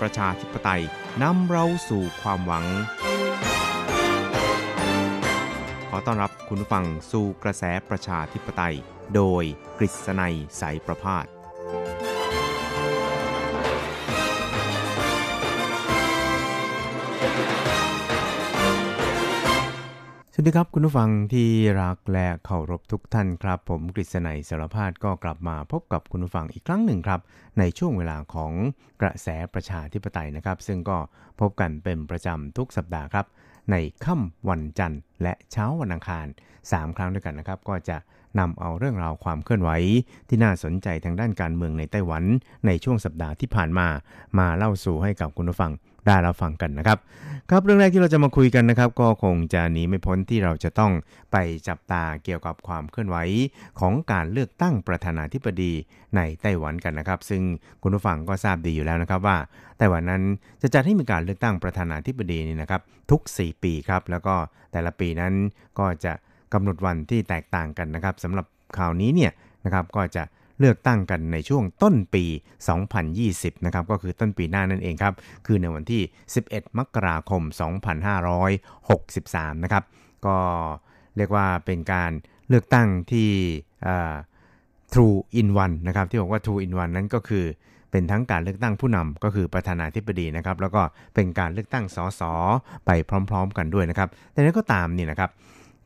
ประชาธิปไตยนำเราสู่ความหวัง ขอต้อนรับคุณผู้ฟังสู่กระแสประชาธิปไตย โดยกฤษณัยสายประพาส วัสดีครับคุณผู้ฟังที่รักและเคารพทุกท่านครับ ผมกฤษณัยสารพาดก็กลับมาพบกับคุณผู้ฟังอีกครั้งหนึ่งครับ ในช่วงเวลาของกระแสประชาธิปไตยนะครับ ซึ่งก็พบกันเป็นประจำทุกสัปดาห์ครับ ในค่ำวันจันทร์ และเช้าวันอังคาร 3 ครั้งด้วยกันนะครับ ก็จะนำเอาเรื่องราวความเคลื่อนไหวที่น่าสนใจทางด้านการเมืองในไต้หวัน ในช่วงสัปดาห์ที่ผ่านมา มาเล่าสู่ให้กับคุณผู้ฟัง ได้รับฟังกันนะครับ ครับเรื่องแรกที่เราจะมาคุยกันนะครับ ก็คงจะหนีไม่พ้นที่เราจะต้องไปจับตาเกี่ยวกับความเคลื่อนไหวของการเลือกตั้งประธานาธิบดีในไต้หวันกันนะครับ ซึ่งคุณผู้ฟังก็ทราบดีอยู่แล้วนะครับว่าไต้หวันนั้นจะจัดให้มีการเลือกตั้งประธานาธิบดีนี่นะครับ ทุก 4 ปีครับ แล้วก็แต่ละปีนั้นก็จะกำหนดวันที่แตกต่างกันนะครับสำหรับคราวนี้เนี่ยนะครับก็จะ เลือกตั้งกันในช่วงต้นปี 2020 นะครับ ก็คือต้นปีหน้านั่นเองครับ คือในวันที่ 11 มกราคม 2563 นะครับ ก็เรียกว่าเป็นการเลือกตั้งที่ True in One นะครับ ที่บอกว่า True in One นั้นก็คือเป็นทั้งการเลือกตั้งผู้นำก็คือประธานาธิบดีนะครับ แล้วก็เป็นการเลือกตั้งสสไปพร้อม ๆ กันด้วยนะครับ แต่นั้นก็ตามนี่นะครับ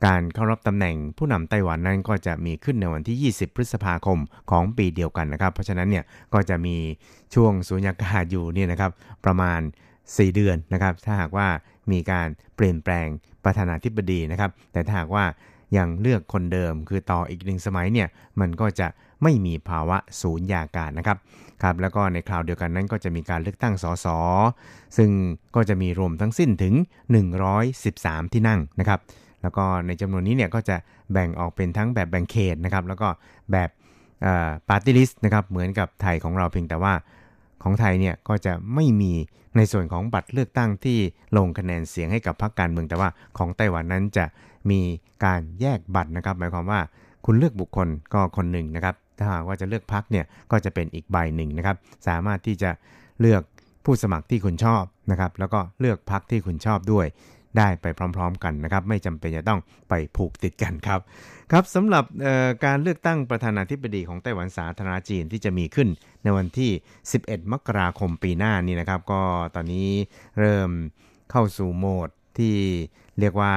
การเข้ารับตำแหน่งผู้นำไต้หวันนั้นก็จะมีขึ้นในวันที่ 20 พฤษภาคมของปีเดียวกันนะครับ เพราะฉะนั้นเนี่ยก็จะมีช่วงสุญญากาศอยู่เนี่ยนะครับประมาณ 4 เดือนนะครับ ถ้าหากว่ามีการเปลี่ยนแปลงประธานาธิบดีนะครับ แต่ถ้าหากว่ายังเลือกคนเดิมคือต่ออีกหนึ่งสมัยเนี่ยมันก็จะไม่มีภาวะสูญญากาศนะครับครับ แล้วก็ในคราวเดียวกันนั้นก็จะมีการเลือกตั้งสสซึ่งก็จะมีรวมทั้งสิ้นถึง 113 ที่นั่งนะครับ แล้วก็ในจำนวนนี้เนี่ยก็จะแบ่งออกเป็นทั้งแบบแบ่งเขตนะครับ แล้วก็แบบปาร์ตี้ลิสต์นะครับ เหมือนกับไทยของเราเพียงแต่ว่าของไทยเนี่ยก็จะไม่มีในส่วนของบัตรเลือกตั้งที่ลงคะแนนเสียงให้กับพรรคการเมือง แต่ว่าของไต้หวันนั้นจะมีการแยกบัตรนะครับ หมายความว่าคุณเลือกบุคคลก็คนหนึ่งนะครับ ถ้าหากว่าจะเลือกพรรคเนี่ยก็จะเป็นอีกใบหนึ่งนะครับ สามารถที่จะเลือกผู้สมัครที่คุณชอบนะครับ แล้วก็เลือกพรรคที่คุณชอบด้วย ได้ไปพร้อม ๆ กันนะครับ ไม่จำเป็นจะต้องไปผูกติดกันครับ ครับสำหรับการเลือกตั้งประธานาธิบดีของไต้หวันสาธารณจีนที่จะมีขึ้นในวันที่ 11 มกราคมปีหน้านี้นะครับ ก็ตอนนี้เริ่มเข้าสู่โหมดที่เรียกว่า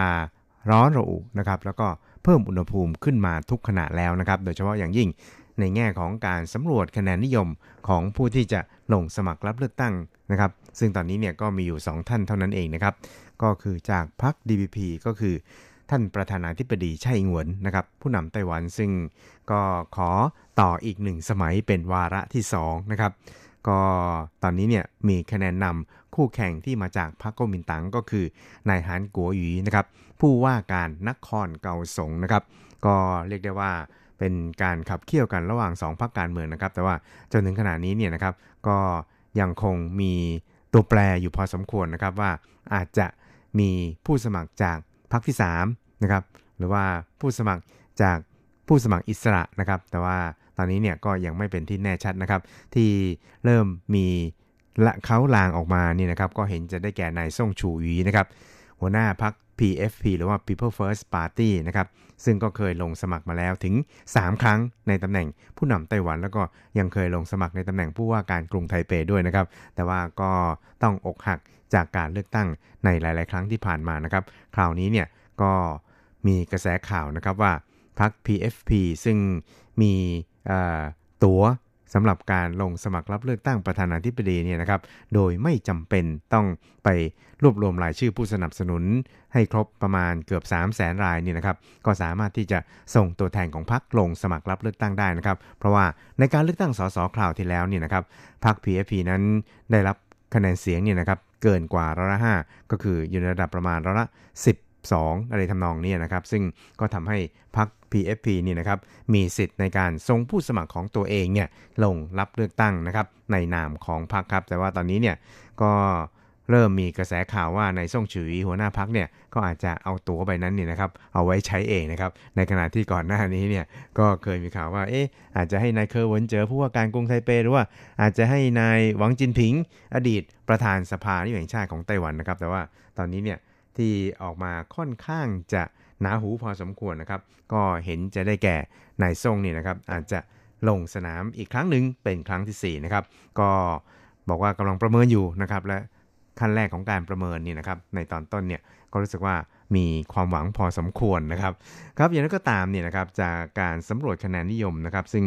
ร้อนระอุนะครับ แล้วก็เพิ่มอุณหภูมิขึ้นมาทุกขณะแล้วนะครับ โดยเฉพาะอย่างยิ่งในแง่ของการสำรวจคะแนนนิยมของผู้ที่จะลงสมัครรับเลือกตั้งนะครับ ซึ่งตอนนี้เนี่ยก็มีอยู่ 2 ท่านเท่านั้นเองนะครับ ก็คือจากพรรค DPP ก็คือท่านประธานาธิบดีไช่อิงหวนนะครับ ผู้นำไต้หวันซึ่งก็ขอต่ออีกหนึ่งสมัยเป็นวาระที่2นะครับก็ตอนนี้เนี่ยมีคะแนนนำคู่แข่งที่มาจากพรรคก๊กมินตั๋งก็คือนายหานกัวหยีนะครับ ผู้ว่าการนครเกาสงนะครับ ก็เรียกได้ว่าเป็นการขับเคี่ยวกันระหว่าง 2พรรคการเมืองนะครับ แต่ว่าจนถึงขณะนี้เนี่ยนะครับ ก็ยังคงมี ตัวแปรอยู่พอสมควรนะครับว่าอาจจะมีผู้สมัครจากพรรคที่3นะครับหรือว่าผู้สมัครจากผู้สมัครอิสระนะครับ แต่ว่าตอนนี้เนี่ยก็ยังไม่เป็นที่แน่ชัดนะครับ ที่เริ่มมีละเขาลางออกมานี่นะครับ ก็เห็นจะได้แก่นายส่งชูวีนะครับ หัวหน้าพรรค PFP หรือว่า People First Party นะครับซึ่งก็เคยลงสมัครมาแล้วถึง 3 ครั้งในตำแหน่งผู้นำไต้หวัน แล้วก็ยังเคยลงสมัครในตำแหน่งผู้ว่าการกรุงไทเปด้วยนะครับ แต่ว่าก็ต้องอกหักจากการเลือกตั้งในหลาย ๆ ครั้งที่ผ่านมานะครับ คราวนี้เนี่ยก็มีกระแสข่าวนะครับว่าพรรค PFP ซึ่งมีตั๋ว สำหรับการลงสมัครรับเลือกตั้งประธานาธิบดีเนี่ยนะครับ โดยไม่จำเป็นต้องไปรวบรวมรายชื่อผู้สนับสนุน ให้ครบประมาณเกือบ 3 0 0แสนรายนี่นะครับ ก็สามารถที่จะส่งตัวแทนของพรรคลงสมัครรับเลือกตั้งได้นะครับ เพราะว่าในการเลือกตั้งสสคราวที่แล้วเนี่ยนะครับ พรรค PFP นั้นได้รับคะแนนเสียงเนี่ยนะครับเกินกว่าร้อยละห้าก็คืออยู่ในระดับประมาณร้อยละ 2 อะไรทำนองนี้นะครับ ซึ่งก็ทำให้พรรค PFP นี่นะครับมีสิทธิ์ในการส่งผู้สมัครของตัวเองเนี่ยลงรับเลือกตั้งนะครับในนามของพรรคครับ แต่ว่าตอนนี้เนี่ยก็เริ่มมีกระแสข่าวว่านายซ่งฉู่อวี๋หัวหน้าพรรคเนี่ยก็อาจจะเอาตั๋วใบนั้นเนี่ยนะครับเอาไว้ใช้เองนะครับในขณะที่ก่อนหน้านี้เนี่ยก็เคยมีข่าวว่าเอ๊ะอาจจะให้นายเคอเหวินเจ๋อผู้ว่าการกรุงไทเปหรือว่าอาจจะให้นายหวังจินผิง อดีตประธานสภานิติบัญญัติแห่งชาติของไต้หวันนะครับ แต่ว่าตอนนี้เนี่ย ที่ออกมาค่อนข้างจะหนาหูพอสมควรนะครับ ก็เห็นจะได้แก่นายซ่งนี่นะครับ อาจจะลงสนามอีกครั้งหนึ่งเป็นครั้งที่4นะครับก็บอกว่ากำลังประเมินอยู่นะครับและขั้นแรกของการประเมินนี่นะครับในตอนต้นเนี่ยก็รู้สึกว่ามีความหวังพอสมควรนะครับครับอย่างนั้นก็ตามเนี่ยนะครับจากการสำรวจคะแนนนิยมนะครับ ซึ่ง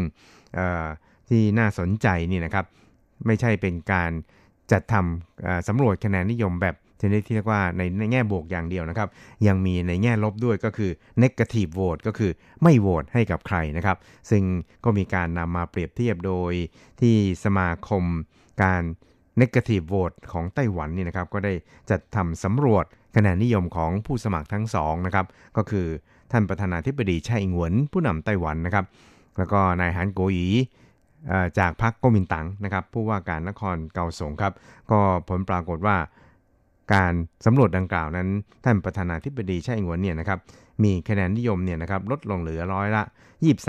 ที่น่าสนใจนี่นะครับไม่ใช่เป็นการจัดทำสำรวจคะแนนนิยมแบบ ชนิดที่เรียกว่าในในแง่บวกอย่างเดียวนะครับ ยังมีในแง่ลบด้วยก็คือ negative vote ก็คือไม่โหวตให้กับใครนะครับ ซึ่งก็มีการนำมาเปรียบเทียบโดยที่สมาคมการ negative vote ของไต้หวันนี่นะครับ ก็ได้จัดทำสำรวจคะแนนนิยมของผู้สมัครทั้งสองนะครับ ก็คือท่านประธานาธิบดีไช่อิงหวนผู้นำไต้หวันนะครับ แล้วก็นายฮันโกยีจากพรรคก๊กมินตั๋งนะครับผู้ว่าการนครเกาสงครับ ก็ผลปรากฏว่า การสำรวจดังกล่าวนั้น ท่านประธานาธิบดีไช่อิงหวนเนี่ยนะครับมีคะแนนนิยมเนี่ยนะครับลดลงเหลือร้อยละ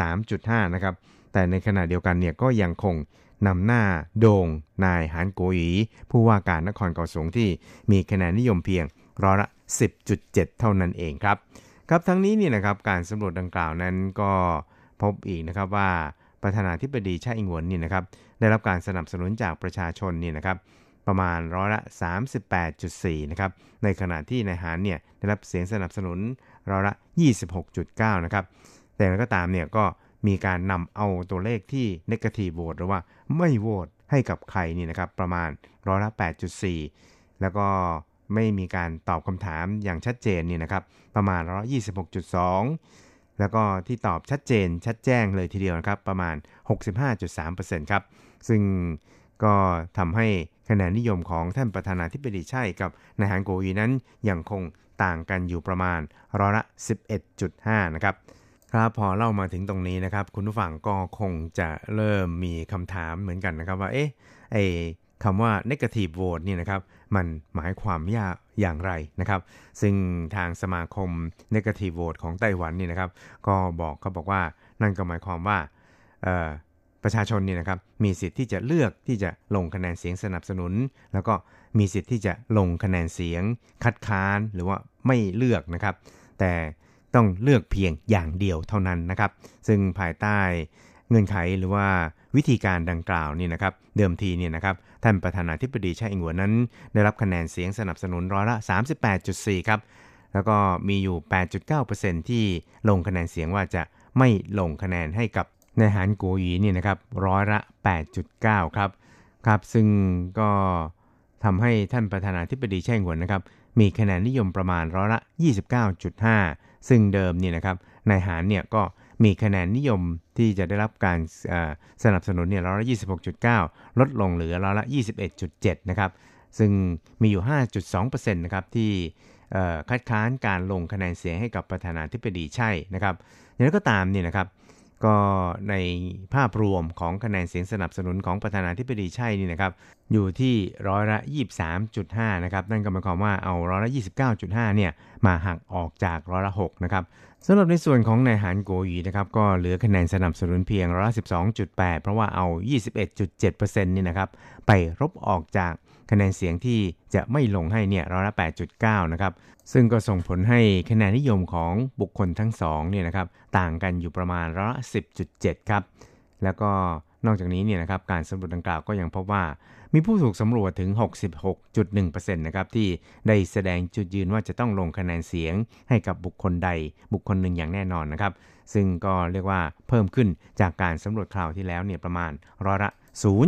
23.5 นะครับ แต่ในขณะเดียวกันเนี่ยก็ยังคงนำหน้าโดงนายหานโกหยีผู้ว่าการนครเกาสงที่มีคะแนนนิยมเพียงร้อยละ 10.7 เท่านั้นเองครับ ครับทั้งนี้เนี่ยนะครับการสำรวจดังกล่าวนั้นก็พบอีกนะครับว่าประธานาธิบดีไช่อิงหวนนี่นะครับได้รับการสนับสนุนจากประชาชนเนี่ยนะครับ ประมาณร้อยละ 38.4 นะครับ ในขณะที่นายหารเนี่ยได้รับเสียงสนับสนุนร้อยละ 26.9 นะครับ แต่แล้วก็ตามเนี่ยก็มีการนำเอาตัวเลขที่ negative vote หรือว่าไม่โหวตให้กับใครนี่นะครับประมาณร้อยละ 8.4 แล้วก็ไม่มีการตอบคำถามอย่างชัดเจนนี่นะครับประมาณร้อย26.2แล้วก็ที่ตอบชัดเจนชัดแจ้งเลยทีเดียวนะครับประมาณ 65.3%ครับซึ่งก็ทำให้ คะแนนนิยมของท่านประธานาธิบดีใช่กับนายฮันโกอีนั้นยังคงต่างกันอยู่ประมาณร้อยละ 11.5 นะครับ ครับพอเล่ามาถึงตรงนี้นะครับ คุณผู้ฟังก็คงจะเริ่มมีคำถามเหมือนกันนะครับว่าเอ๊ะไอคำว่า negative vote นี่นะครับ มันหมายความยากอย่างไรนะครับ ซึ่งทางสมาคม negative vote ของไต้หวันนี่นะครับ ก็บอกเขาบอกว่านั่นก็หมายความว่า ประชาชนเนี่ยนะครับมีสิทธิ์ที่จะเลือกที่จะลงคะแนนเสียงสนับสนุน แล้วก็มีสิทธิ์ที่จะลงคะแนนเสียง คัดค้านหรือว่าไม่เลือกนะครับ แต่ต้องเลือกเพียงอย่างเดียวเท่านั้นนะครับ ซึ่งภายใต้เงื่อนไขหรือว่าวิธีการดังกล่าวนี่นะครับ เดิมทีเนี่ยนะครับท่านประธานาธิบดีชาอิงหวนนั้น ได้รับคะแนนเสียงสนับสนุนร้อยละ 38.4 ครับ แล้วก็มีอยู่ 8.9%ที่ลงคะแนนเสียงว่าจะไม่ลงคะแนนให้กับ ในหานโกยีนี่นะครับร้อยละ 8.9 ครับครับ ซึ่งก็ทำให้ท่านประธานาธิบดีแช่งหวนนะครับมีคะแนนนิยมประมาณร้อยละ 29.5 ซึ่งเดิมนี่นะครับนายหานเนี่ยก็มีคะแนนนิยมที่จะได้รับการสนับสนุนเนี่ยร้อยละ 26.9 ลดลงเหลือร้อยละ 21.7 นะครับ ซึ่งมีอยู่ 5.2%นะครับที่คัดค้านการลงคะแนนเสียงให้กับประธานาธิบดีใช่นะครับอย่างนั้นก็ตามนี่นะครับ ก็ในภาพรวมของคะแนนเสียงสนับสนุนของประธานาธิบดีใช่นี่นะครับ อยู่ที่ร้อยละ 23.5 นะครับ นั่นก็หมายความว่าเอาร้อยละ 29.5 เนี่ย มาหักออกจากร้อยละ 6 นะครับสำหรับในส่วนของนายหานโกยีนะครับ ก็เหลือคะแนนสนับสนุนเพียงร้อยละ 12.8 เพราะว่าเอา 21.7%นี่นะครับ ไปรบออกจาก คะแนนเสียงที่จะไม่ลงให้เนี่ยร้อยละ8.9 นะครับ ซึ่งก็ส่งผลให้คะแนนนิยมของบุคคลทั้งสองเนี่ยนะครับต่างกันอยู่ประมาณร้อยละ10.7 ครับ แล้วก็นอกจากนี้เนี่ยนะครับการสำรวจดังกล่าวก็ยังพบว่า มีผู้ถูกสำรวจถึง 66.1%นะครับที่ได้แสดงจุดยืนว่าจะต้องลงคะแนนเสียงให้กับบุคคลใดบุคคลหนึ่งอย่างแน่นอนนะครับ ซึ่งก็เรียกว่าเพิ่มขึ้นจากการสำรวจคราวที่แล้วเนี่ยประมาณร้อยละ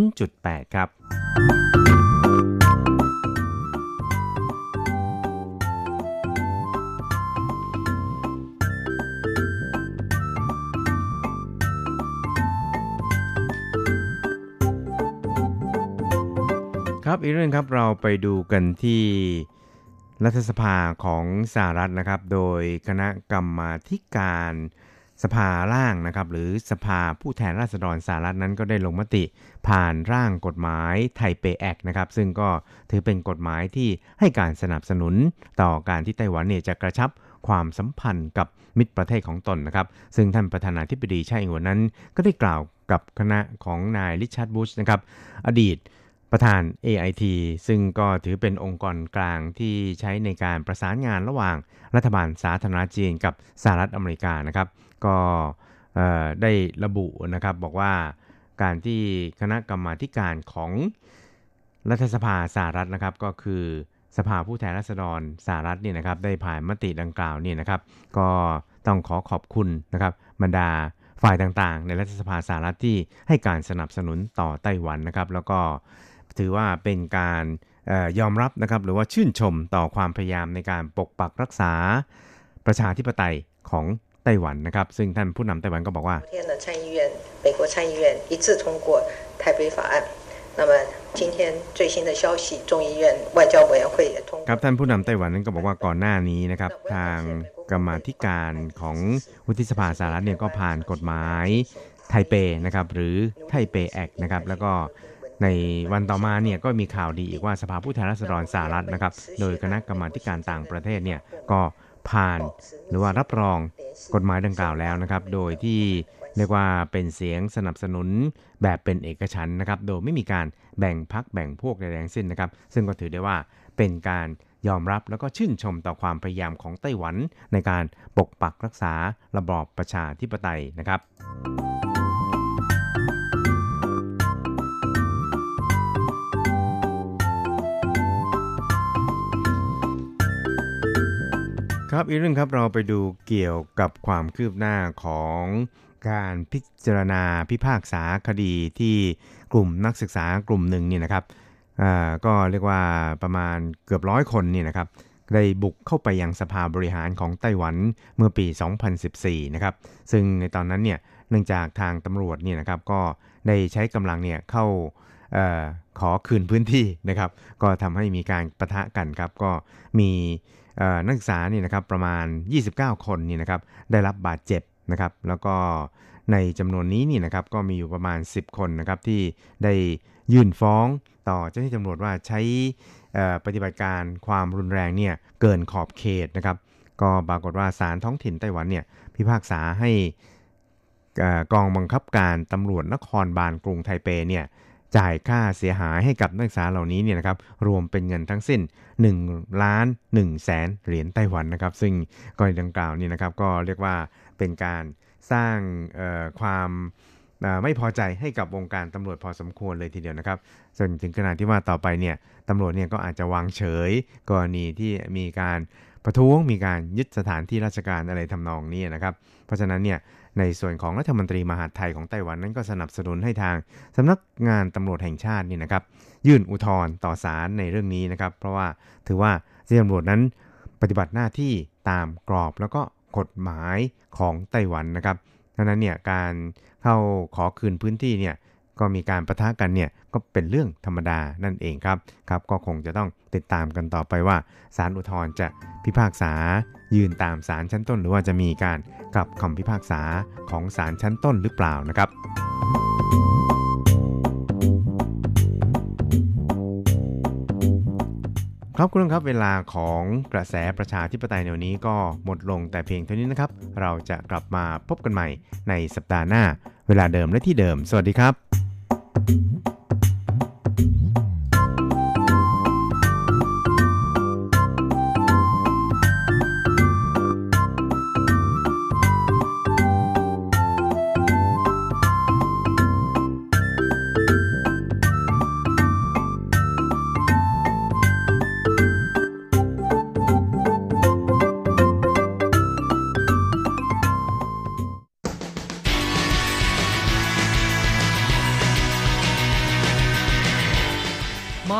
0.8 ครับ ครับอีกเรื่องครับเราไปดูกันที่รัฐสภาของสหรัฐนะครับ โดยคณะกรรมาธิการสภาล่างนะครับหรือสภาผู้แทนราษฎรสหรัฐนั้นก็ได้ลงมติผ่านร่างกฎหมายไทเปแอคนะครับซึ่งก็ถือเป็นกฎหมายที่ให้การสนับสนุนต่อการที่ไต้หวันเนี่ยจะกระชับความสัมพันธ์กับมิตรประเทศของตนนะครับ ซึ่งท่านประธานาธิบดีไช่อิงหวนนั้น ก็ได้กล่าวกับคณะของนายริชาร์ดบุชนะครับอดีต ประธาน AIT ซึ่งก็ถือเป็นองค์กรกลางที่ใช้ในการประสานงานระหว่างรัฐบาลสาธารณจีนกับสหรัฐอเมริกานะครับ ก็ได้ระบุนะครับบอกว่าการที่คณะกรรมาการของรัฐสภาสหรัฐนะครับก็คือสภาผู้แทนราษฎรสหรัฐเนี่ยนะครับได้ผ่านมติดังกล่าวเนี่ยนะครับ ก็ต้องขอขอบคุณนะครับบรรดาฝ่ายต่างๆ ในรัฐสภาสหรัฐที่ให้การสนับสนุนต่อไต้หวันนะครับ แล้วก็ ถือว่าเป็นการเออยอมรับนะครับหรือว่าชื่นชมต่อความพยายามในการปกปักรักษาประชาธิปไตยของไต้หวันนะครับ ซึ่งท่านผู้นำไต้หวันก็บอกว่า 昨天的参议院，美国参议院一致通过台北法案。那么今天最新的消息，众议院外交委员会也通 ครับ 过。 ท่านผู้นำไต้หวันนั้นก็บอกว่าก่อนหน้านี้นะครับ ทางกรรมาธิการของวุฒิสภาสหรัฐเนี่ยก็ผ่านกฎหมายไทเปนะครับ หรือไทเปแอคนะครับ แล้วก็ ในวันต่อมาเนี่ยก็มีข่าวดีอีกว่าสภาผู้แทนราษฎรสหรัฐนะครับ โดยคณะกรรมาการต่างประเทศเนี่ยก็ผ่านหรือว่ารับรองกฎหมายดังกล่าวแล้วนะครับ โดยที่เรียกว่าเป็นเสียงสนับสนุนแบบเป็นเอกฉันนะครับ โดยไม่มีการแบ่งพักแบ่งพวกใดๆทั้งสิ้นนะครับ ซึ่งก็ถือได้ว่าเป็นการยอมรับแล้วก็ชื่นชมต่อความพยายามของไต้หวันในการปกปักรักษาระบอบประชาธิปไตยนะครับ ครับอีกเรื่องครับเราไปดูเกี่ยวกับความคืบหน้าของการพิจารณาพิพากษาคดีที่กลุ่มนักศึกษากลุ่มหนึ่งเนี่ยนะครับอ่าก็เรียกว่าประมาณเกือบร้อยคนเนี่ยนะครับได้บุกเข้าไปยังสภาบริหารของไต้หวันเมื่อปี 2014 นะครับ ซึ่งในตอนนั้นเนี่ยเนื่องจากทางตำรวจเนี่ยนะครับก็ได้ใช้กำลังเนี่ยเข้าออขอคืนพื้นที่นะครับ ก็ทำให้มีการประทะกันครับ ก็มี นักศึกษานี่นะครับประมาณ 29 คนนี่นะครับได้รับบาดเจ็บนะครับ แล้วก็ในจำนวนนี้นี่นะครับก็มีอยู่ประมาณ 10 คนนะครับที่ได้ยื่นฟ้องต่อเจ้าหน้าที่ตำรวจว่าใช้ปฏิบัติการความรุนแรงเนี่ยเกินขอบเขตนะครับ ก็ปรากฏว่าศาลท้องถิ่นไต้หวันเนี่ยพิพากษาให้กองบังคับการตำรวจนครบาลกรุงไทเปเนี่ย จ่ายค่าเสียหายให้กับนักศึกษาเหล่านี้เนี่ยนะครับรวมเป็นเงินทั้งสิ้น1ล้าน1แสนเหรียญไต้หวันนะครับ ซึ่งกรณีดังกล่าวนี่นะครับก็เรียกว่าเป็นการสร้างความไม่พอใจให้กับวงการตำรวจพอสมควรเลยทีเดียวนะครับจนถึงขนาดที่ว่าต่อไปเนี่ยตำรวจเนี่ยก็อาจจะวางเฉยกรณีที่มีการประท้วงมีการยึดสถานที่ราชการอะไรทำนองนี้นะครับ เพราะฉะนั้นเนี่ย ในส่วนของรัฐมนตรีมหาดไทยของไต้หวันนั้นก็สนับสนุนให้ทางสำนักงานตำรวจแห่งชาตินี่นะครับ ยื่นอุทธรณ์ต่อศาลในเรื่องนี้นะครับ เพราะว่าถือว่าเจ้าตำรวจนั้นปฏิบัติหน้าที่ตามกรอบแล้วก็กฎหมายของไต้หวันนะครับดังนั้นเนี่ยการเข้าขอคืนพื้นที่เนี่ยก็มีการประทะกันเนี่ยก็เป็นเรื่องธรรมดานั่นเองครับครับ ก็คงจะต้องติดตามกันต่อไปว่าศาลอุทธรณ์จะพิพากษา ยืนตามศาลชั้นต้น หรือว่าจะมีการกลับคำพิพากษาของศาลชั้นต้นหรือเปล่านะครับครับคุณครับเวลาของกระแสประชาธิปไตยในวันนี้ก็หมดลงแต่เพียงเท่านี้นะครับ เราจะกลับมาพบกันใหม่ในสัปดาห์หน้า เวลาเดิมและที่เดิม สวัสดีครับ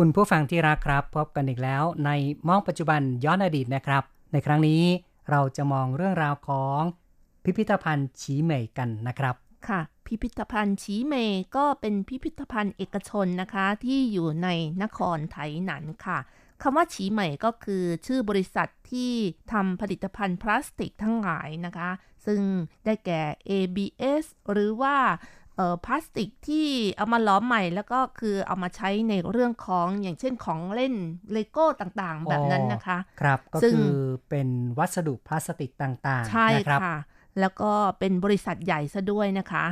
คุณผู้ฟังที่รักครับ พบกันอีกแล้วในมองปัจจุบันย้อนอดีตนะครับ ในครั้งนี้เราจะมองเรื่องราวของพิพิธภัณฑ์ฉีเหมยกันนะครับ ค่ะ พิพิธภัณฑ์ฉีเมยก็เป็นพิพิธภัณฑ์เอกชนนะคะ ที่อยู่ในนครไถหนันค่ะคำว่าฉีเหมยก็คือชื่อบริษัทที่ทำผลิตภัณฑ์พลาสติกทั้งหลายนะคะ ซึ่งได้แก่ ABS หรือว่า เอ่อพลาสติกที่เอามาล้อมใหม่แล้วก็คือเอามาใช้ในเรื่องของอย่างเช่นของเล่นเลโก้ต่างๆ แบบนั้นนะคะ ครับก็ซึ่งคือเป็นวัสดุพลาสติกต่างๆ ใช่นะครับค่ะ แล้วก็เป็นบริษัทใหญ่ซะด้วยนะคะ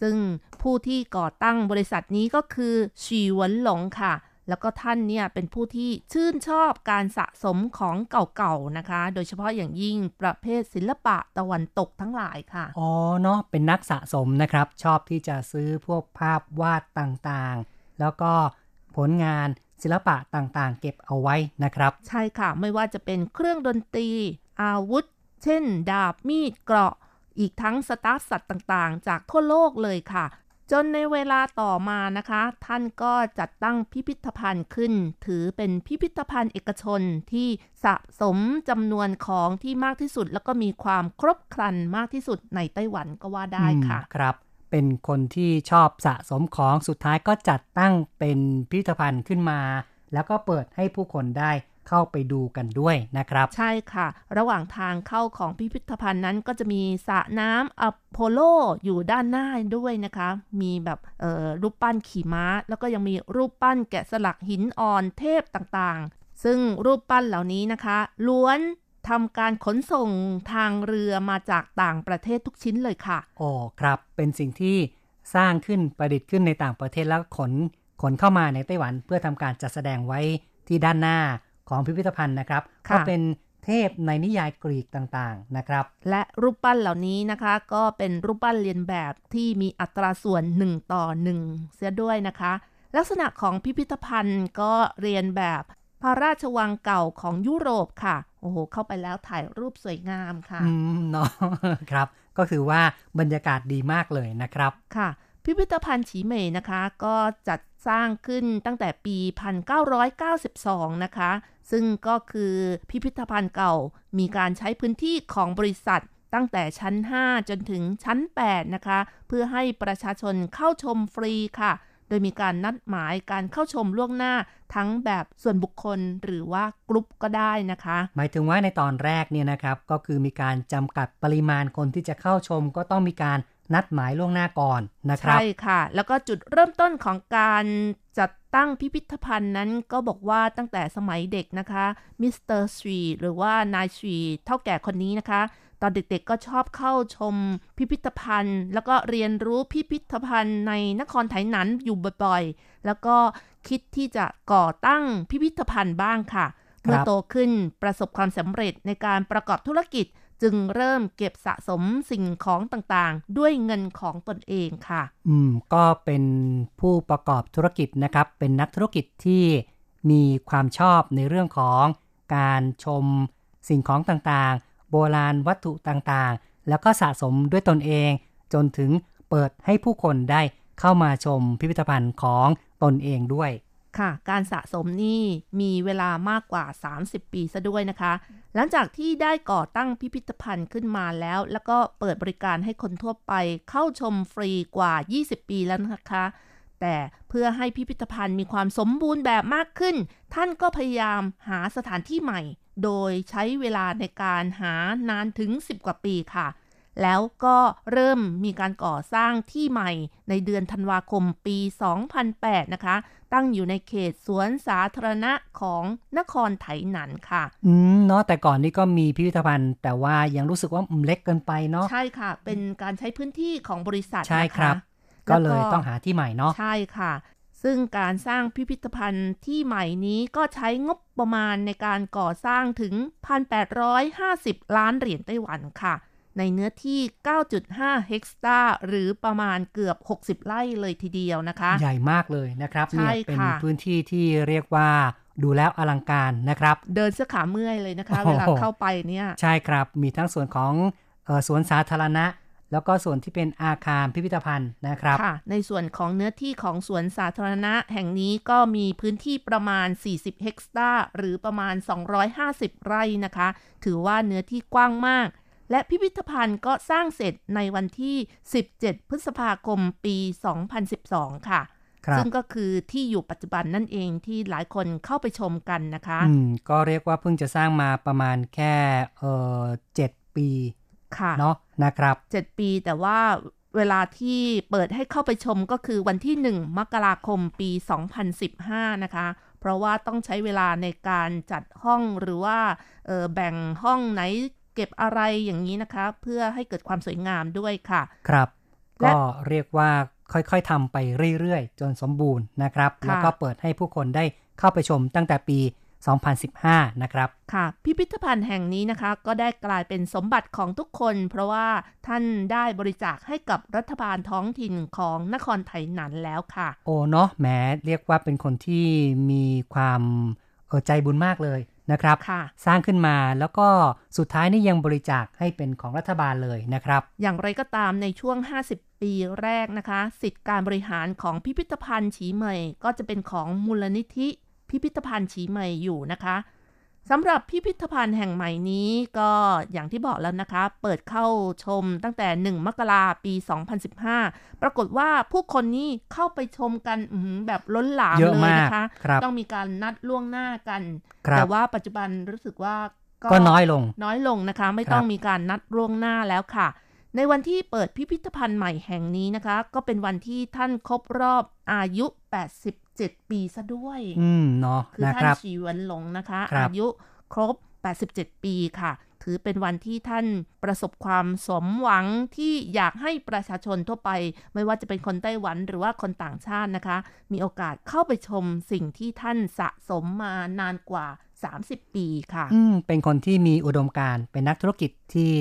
ซึ่งผู้ที่ก่อตั้งบริษัทนี้ก็คือชีหวนหลงค่ะ แล้วก็ท่านเนี่ยเป็นผู้ที่ชื่นชอบการสะสมของเก่าๆนะคะ โดยเฉพาะอย่างยิ่งประเภทศิลปะตะวันตกทั้งหลายค่ะ อ๋อเนาะเป็นนักสะสมนะครับ ชอบที่จะซื้อพวกภาพวาดต่างๆ แล้วก็ผลงานศิลปะต่างๆ เก็บเอาไว้นะครับ ใช่ค่ะ ไม่ว่าจะเป็นเครื่องดนตรี อาวุธ เช่น ดาบมีดเกราะ อีกทั้งสตาฟสัตว์ต่างๆ จากทั่วโลกเลยค่ะ จนในเวลาต่อมานะคะ ท่านก็จัดตั้งพิพิธภัณฑ์ขึ้น ถือเป็นพิพิธภัณฑ์เอกชนที่สะสมจำนวนของที่มากที่สุด แล้วก็มีความครบครันมากที่สุดในไต้หวันก็ว่าได้ค่ะครับ เป็นคนที่ชอบสะสมของสุดท้ายก็จัดตั้งเป็นพิพิธภัณฑ์ขึ้นมา แล้วก็เปิดให้ผู้คนได้ เข้าไปดูกันด้วยนะครับ ใช่ค่ะ ระหว่างทางเข้าของพิพิธภัณฑ์นั้นก็จะมีสระน้ำอโพโลอยู่ด้านหน้าด้วยนะคะ มีแบบเอ่อรูปปั้นขี่ม้า แล้วก็ยังมีรูปปั้นแกะสลักหินอ่อนเทพต่างๆ ซึ่งรูปปั้นเหล่านี้นะคะ ล้วนทำการขนส่งทางเรือมาจากต่างประเทศทุกชิ้นเลยค่ะโอ้ครับ เป็นสิ่งที่สร้างขึ้นประดิษฐ์ขึ้นในต่างประเทศแล้วขนขนเข้ามาในไต้หวัน เพื่อทำการจัดแสดงไว้ที่ด้านหน้า ของพิพิธภัณฑ์นะครับค่ะก็เป็นเทพในนิยายกรีกต่างๆนะครับ และรูปปั้นเหล่านี้นะคะ ก็เป็นรูปปั้นเรียนแบบที่มีอัตราส่วน 1 ต่อ 1 เสียด้วยนะคะ ลักษณะของพิพิธภัณฑ์ก็เรียนแบบพระราชวังเก่าของยุโรปค่ะ โอ้โห เข้าไปแล้วถ่ายรูปสวยงามค่ะ อืมเนาะครับ ก็คือว่าบรรยากาศดีมากเลยนะครับ ค่ะ พิพิธภัณฑ์ฉีเหมยนะคะ ก็จัด สร้างขึ้นตั้งแต่ปี 1992 นะคะ ซึ่งก็คือพิพิธภัณฑ์เก่ามีการใช้พื้นที่ของบริษัทตั้งแต่ชั้น 5 จนถึงชั้น 8 นะคะ เพื่อให้ประชาชนเข้าชมฟรีค่ะ โดยมีการนัดหมายการเข้าชมล่วงหน้าทั้งแบบส่วนบุคคลหรือว่ากลุ่มก็ได้นะคะ หมายถึงว่าในตอนแรกเนี่ยนะครับ ก็คือมีการจำกัดปริมาณคนที่จะเข้าชมก็ต้องมีการ นัดหมายล่วงหน้าก่อนนะครับ ใช่ค่ะ แล้วก็จุดเริ่มต้นของการจัดตั้งพิพิธภัณฑ์นั้นก็บอกว่าตั้งแต่สมัยเด็กนะคะมิสเตอร์สวีหรือว่านายสวีเท่าแก่คนนี้นะคะ ตอนเด็กๆก็ชอบเข้าชมพิพิธภัณฑ์ แล้วก็เรียนรู้พิพิธภัณฑ์ในนครไถหนันอยู่บ่อยๆ แล้วก็คิดที่จะก่อตั้งพิพิธภัณฑ์บ้างค่ะ เมื่อโตขึ้นประสบความสำเร็จในการประกอบธุรกิจ จึงเริ่มเก็บสะสมสิ่งของต่างๆ ด้วยเงินของตนเองค่ะ อืม ก็เป็นผู้ประกอบธุรกิจนะครับ เป็นนักธุรกิจที่มีความชอบในเรื่องของการชมสิ่งของต่างๆ โบราณวัตถุต่างๆ แล้วก็สะสมด้วยตนเอง จนถึงเปิดให้ผู้คนได้เข้ามาชมพิพิธภัณฑ์ของตนเองด้วย ค่ะ การสะสมนี่มีเวลามากกว่า 30 ปีซะด้วยนะคะ หลังจากที่ได้ก่อตั้งพิพิธภัณฑ์ขึ้นมาแล้ว แล้วก็เปิดบริการให้คนทั่วไปเข้าชมฟรีกว่า 20 ปีแล้วนะคะ แต่เพื่อให้พิพิธภัณฑ์มีความสมบูรณ์แบบมากขึ้น ท่านก็พยายามหาสถานที่ใหม่ โดยใช้เวลาในการหานานถึง 10 กว่าปีค่ะ แล้วก็เริ่มมีการก่อสร้างที่ใหม่ในเดือนธันวาคมปี 2008 นะคะ ตั้งอยู่ในเขตสวนสาธารณะของนครไถหนันค่ะ อืมเนาะแต่ก่อนนี้ก็มีพิพิธภัณฑ์ แต่ว่ายังรู้สึกว่าอืมเล็กเกินไปเนาะใช่ค่ะ เป็นการใช้พื้นที่ของบริษัทใช่นะะครับแล้วก็เลยต้องหาที่ใหม่เนาะใช่ค่ะซึ่งการสร้างพิพิธภัณฑ์ที่ใหม่นี้ก็ใช้งบประมาณในการก่อสร้างถึง 1,850 ล้านเหรียญไต้หวันค่ะ ในเนื้อที่ 9.5 เฮกตาร์หรือประมาณเกือบ 60 ไร่เลยทีเดียวนะคะ ใหญ่มากเลยนะครับใช่เนี่ยเป็นค่ะพื้นที่ที่เรียกว่าดูแล้วอลังการนะครับ เดินเสื้อขาเมื่อยเลยนะคะโอ้เวโหลาเข้าไปเนี่ย ใช่ครับ มีทั้งส่วนของเออสวนสาธารณะ แล้วก็ส่วนที่เป็นอาคารพิพิธภัณฑ์นะครับค่ะในส่วนของเนื้อที่ของสวนสาธารณะ แห่งนี้ก็มีพื้นที่ประมาณ 40 เฮกตาร์หรือประมาณ 250 ไร่นะคะ ถือว่าเนื้อที่กว้างมาก และพิพิธภัณฑ์ก็สร้างเสร็จในวันที่ 17 พฤษภาคมปี 2012 ค่ะครับซึ่งก็คือที่อยู่ปัจจุบันนั่นเองที่หลายคนเข้าไปชมกันนะคะอืมก็เรียกว่าเพิ่งจะสร้างมาประมาณแค่เออเจ็ดปีค่ะเนาะนะครับ7ปีแต่ว่าเวลาที่เปิดให้เข้าไปชมก็คือวันที่ 1 มกราคมปี 2015 นะคะ เพราะว่าต้องใช้เวลาในการจัดห้องหรือว่าเอ่อแบ่งห้องไหน เก็บอะไรอย่างนี้นะคะ เพื่อให้เกิดความสวยงามด้วยค่ะ ครับและก็เรียกว่าค่อยๆทำไปเรื่อยๆ จนสมบูรณ์นะครับค่ะแล้วก็เปิดให้ผู้คนได้เข้าไปชมตั้งแต่ปี 2015 นะครับ ค่ะ พิพิธภัณฑ์แห่งนี้นะคะ ก็ได้กลายเป็นสมบัติของทุกคน เพราะว่าท่านได้บริจาคให้กับรัฐบาลท้องถิ่นของนครไถหนันแล้วค่ะ โอ้เนาะแหมเรียกว่าเป็นคนที่มีความเออใจบุญมากเลย นะครับค่ะสร้างขึ้นมาแล้วก็สุดท้ายนี่ยังบริจาคให้เป็นของรัฐบาลเลยนะครับ อย่างไรก็ตามในช่วง 50 ปีแรกนะคะ สิทธิการบริหารของพิพิธภัณฑ์ฉีเหมย ก็จะเป็นของมูลนิธิพิพิธภัณฑ์ฉีเหมยอยู่นะคะ สำหรับพิพิธภัณฑ์แห่งใหม่นี้ก็อย่างที่บอกแล้วนะคะ เปิดเข้าชมตั้งแต่ 1 มกราปี 2015 ปรากฏว่าผู้คนนี้เข้าไปชมกันอื้อหือแบบล้นหลามเยอะเลยมากนะคะครับต้องมีการนัดล่วงหน้ากันครับแต่ว่าปัจจุบันรู้สึกว่าก็น้อยลง น้อยลงนะคะ ไม่ครับต้องมีการนัดล่วงหน้าแล้วค่ะ ในวันที่เปิดพิพิธภัณฑ์ใหม่แห่งนี้นะคะ ก็เป็นวันที่ท่านครบรอบ อายุ 87 ปีซะด้วย อืมเนาะคือนะท่าคนรับชีวันหลงนะคะครับอายุครบ 87 ปีค่ะ ถือเป็นวันที่ท่านประสบความสมหวังที่อยากให้ประชาชนทั่วไป ไม่ว่าจะเป็นคนไต้หวันหรือว่าคนต่างชาตินะคะ มีโอกาสเข้าไปชมสิ่งที่ท่านสะสมมานานกว่า 30 ปีค่ะ อืมเป็นคนที่มีอุดมการณ์เป็นนักธุรกิจที่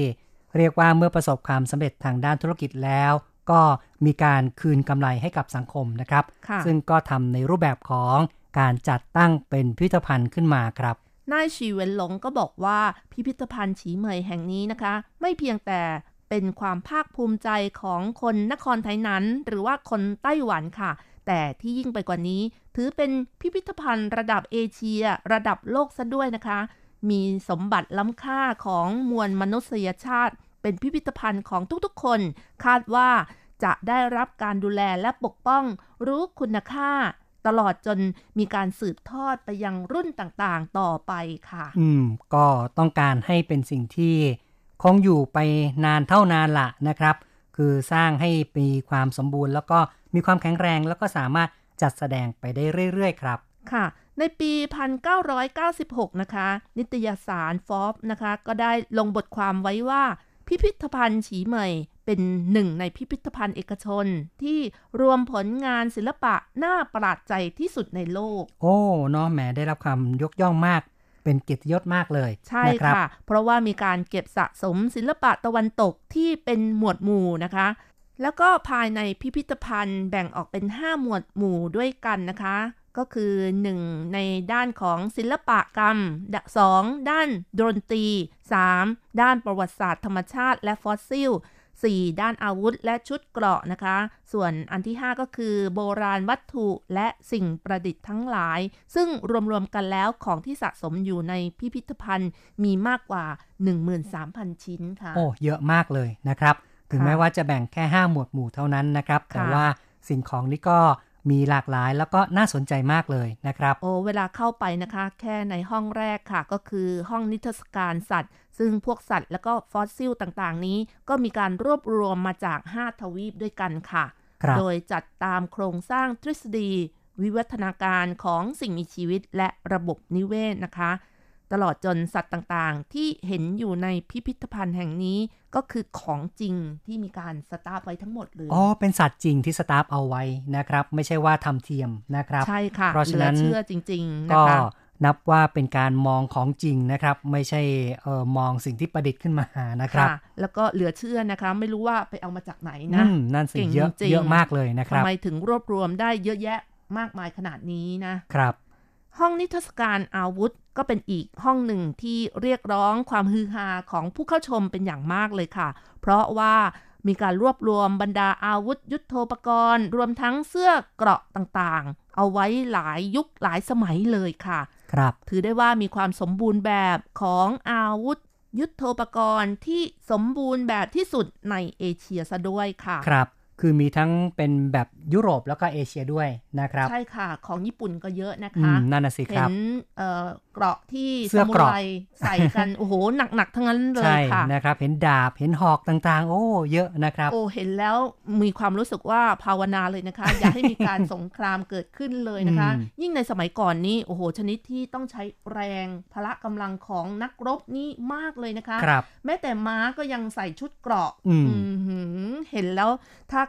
เรียกว่าเมื่อประสบความสำเร็จทางด้านธุรกิจแล้ว ก็มีการคืนกำไรให้กับสังคมนะครับค่ะซึ่งก็ทำในรูปแบบของการจัดตั้งเป็นพิพิธภัณฑ์ขึ้นมาครับนายชีเวนหลงก็บอกว่าพิพิธภัณฑ์ฉีเหมยแห่งนี้นะคะ ไม่เพียงแต่เป็นความภาคภูมิใจของคนนครไทยนั้น หรือว่าคนไต้หวันค่ะ แต่ที่ยิ่งไปกว่านี้ ถือเป็นพิพิธภัณฑ์ระดับเอเชีย ระดับโลกซะด้วยนะคะ มีสมบัติล้ำค่าของมวลมนุษยชาติ เป็นพิพิธภัณฑ์ของทุกๆคน คาดว่าจะได้รับการดูแลและปกป้อง รู้คุณค่า ตลอดจนมีการสืบทอดไปยังรุ่นต่างๆต่อไปค่ะ อืม ก็ต้องการให้เป็นสิ่งที่คงอยู่ไปนานเท่านานละนะครับ คือสร้างให้มีความสมบูรณ์ แล้วก็มีความแข็งแรงแล้วก็สามารถจัดแสดงไปได้เรื่อยๆ ครับ ค่ะ ในปี 1996 นะคะ นิตยสารฟอบนะคะ ก็ได้ลงบทความไว้ว่า พิพิธภัณฑ์ฉีเหมยเป็นหนึ่งในพิพิธภัณฑ์เอกชนที่รวมผลงานศิลปะน่าประหลาดใจที่สุดในโลก โอ้เนาะแหมได้รับความยกย่องมาก เป็นเกียรติยศมากเลยใช่นะครับค่ะ เพราะว่ามีการเก็บสะสมศิลปะตะวันตกที่เป็นหมวดหมู่นะคะ แล้วก็ภายในพิพิธภัณฑ์แบ่งออกเป็น 5 หมวดหมู่ด้วยกันนะคะ ก็คือ 1 ในด้านของศิลปกรรม 2 ด้านดนตรี 3 ด้านประวัติศาสตร์ธรรมชาติและฟอสซิล 4 ด้านอาวุธและชุดเกราะนะคะ ส่วนอันที่ 5 ก็คือ โบราณวัตถุและสิ่งประดิษฐ์ทั้งหลาย ซึ่งรวม ๆ กันแล้วของที่สะสมอยู่ในพิพิธภัณฑ์มีมากกว่า 13,000 ชิ้นค่ะ โอ้ เยอะมากเลยนะครับ ถึงค่ะแม้ว่าจะแบ่งแค่ 5 หมวดหมู่เท่านั้นนะครับ แต่ค่ะว่าสิ่งของนี่ก็ มีหลากหลายแล้วก็น่าสนใจมากเลยนะครับ โอ้เวลาเข้าไปนะคะ แค่ในห้องแรกค่ะ ก็คือห้องนิทรรศการสัตว์ ซึ่งพวกสัตว์แล้วก็ฟอสซิลต่างๆ นี้ ก็มีการรวบรวมมาจาก 5 ทวีปด้วยกันค่ะครับโดยจัดตามโครงสร้างทฤษฎี วิวัฒนาการของสิ่งมีชีวิตและระบบนิเวศนะคะ ตลอดจนสัตว์ต่างๆ ที่เห็นอยู่ในพิพิธภัณฑ์แห่งนี้ ก็คือของจริงที่มีการสตัฟฟ์ไว้ทั้งหมดเลยอ๋อเป็นสัตว์จริงที่สตัฟฟ์เอาไว้นะครับ ไม่ใช่ว่าทำเทียมนะครับ ใช่ค่ะเพราะฉะนั้นเหลือเชื่อจริงๆนะก็คะนับว่าเป็นการมองของจริงนะครับ ไม่ใช่เออมองสิ่งที่ประดิษฐ์ขึ้นมานะครับค่ะแล้วก็เหลือเชื่อนะคะไม่รู้ว่าไปเอามาจากไหนอืนะมนั่นสิก่งเยอะจริงๆเยอะมากเลยนะครับทำไมถึงรวบรวมได้เยอะแยะมากมายขนาดนี้นะครับ ห้องนิทรรศการอาวุธ ก็เป็นอีกห้องหนึ่งที่เรียกร้องความฮือฮาของผู้เข้าชมเป็นอย่างมากเลยค่ะ เพราะว่ามีการรวบรวมบรรดาอาวุธยุโทโธปกรณ์ รวมทั้งเสื้อเกราะต่างๆ เอาไว้หลายยุคหลายสมัยเลยค่ะ ครับ ถือได้ว่ามีความสมบูรณ์แบบของอาวุธยุโทโธปกรณ์ที่สมบูรณ์แบบที่สุดในเอเชียซะด้วยค่ะ ครับ คือมีทั้งเป็นแบบยุโรปแล้วก็เอเชียด้วยนะครับ ใช่ค่ะ ของญี่ปุ่นก็เยอะนะอืคะมนั่นน่ะสิคเห็รับนเอ่อเกราะที่เสื้ซาอมูเกราะไรใส่กัน โอ้โห หนัก ๆ ทั้งนั้นเลใช่ยค่ะนะครับ เห็นดาบเห็นหอกต่างๆ โอ้เยอะนะครับ โอ้เห็นแล้วมีความรู้สึกว่าภาวนาเลยนะคะ อย่าให้มีการสงครามเกิดขึ้นเลยนะคะอืมยิ่งในสมัยก่อนนี้โอ้โห ชนิดที่ต้องใช้แรงพละกำลังของนักรบนี่มากเลยนะคะครับแม้แต่ม้าก็ยังใส่ชุดเกราะอืมอื้อหือเห็นแล้วถ้า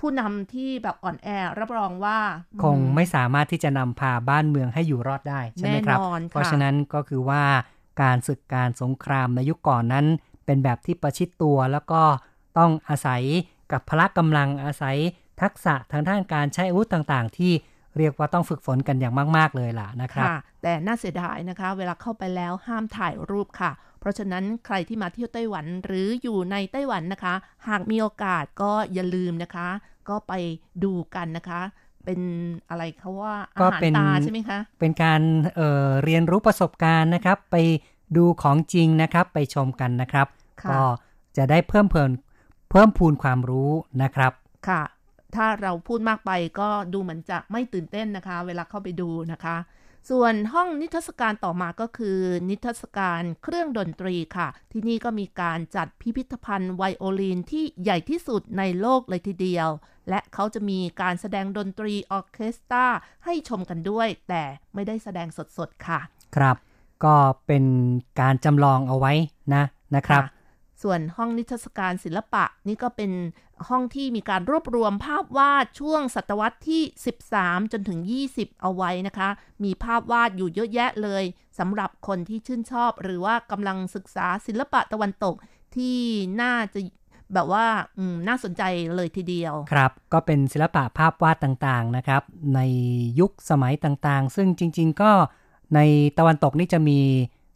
ผู้นำที่แบบอ่อนแอรับรองว่า คงไม่สามารถที่จะนำพาบ้านเมืองให้อยู่รอดได้ใช่ไหมครับแน่นอนค่ะเพราะฉะนั้นก็คือว่าการศึกการสงครามในยุคก่อนนั้น เป็นแบบที่ประชิดตัวแล้วก็ต้องอาศัยกับพละกำลังอาศัยทักษะทางด้านการใช้อาวุธต่างๆ ที่เรียกว่าต้องฝึกฝนกันอย่างมาก ๆ เลยล่ะนะครับค่ะแต่น่าเสียดายนะคะ เวลาเข้าไปแล้วห้ามถ่ายรูปค่ะ เพราะฉะนั้นใครที่มาเที่ยวไต้หวันหรืออยู่ในไต้หวันนะคะ หากมีโอกาสก็อย่าลืมนะคะ ก็ไปดูกันนะคะ เป็นอะไรเขาว่าอาก็หารเป็นตาใช่ไหมคะ เป็นการเอ่อเรียนรู้ประสบการณ์นะครับ ไปดูของจริงนะครับ ไปชมกันนะครับค่ะก็จะได้เพิ่มเพิ่มเพิ่มพูนความรู้นะครับ ค่ะ ถ้าเราพูดมากไปก็ดูเหมือนจะไม่ตื่นเต้นนะคะ เวลาเข้าไปดูนะคะ ส่วนห้องนิทรรศการต่อมาก็คือ นิทรรศการเครื่องดนตรีค่ะ ที่นี่ก็มีการจัดพิพิธภัณฑ์ไวโอลินที่ใหญ่ที่สุดในโลกเลยทีเดียว และเขาจะมีการแสดงดนตรีออร์เคสตราให้ชมกันด้วย แต่ไม่ได้แสดงสดๆค่ะ ครับ ก็เป็นการจำลองเอาไว้นะนะครับค่ะ ส่วนห้องนิทรรศการศิลปะ นี่ก็เป็นห้องที่มีการรวบรวมภาพวาดช่วงศตวรรษที่ 13 จนถึง 20 เอาไว้นะคะ มีภาพวาดอยู่เยอะแยะเลยสำหรับคนที่ชื่นชอบ หรือว่ากำลังศึกษาศิลปะตะวันตกที่น่าจะแบบว่าน่าสนใจเลยทีเดียว ครับ ก็เป็นศิลปะภาพวาดต่างๆนะครับ ในยุคสมัยต่างๆ ซึ่งจริง ๆ ก็ในตะวันตกนี่จะมี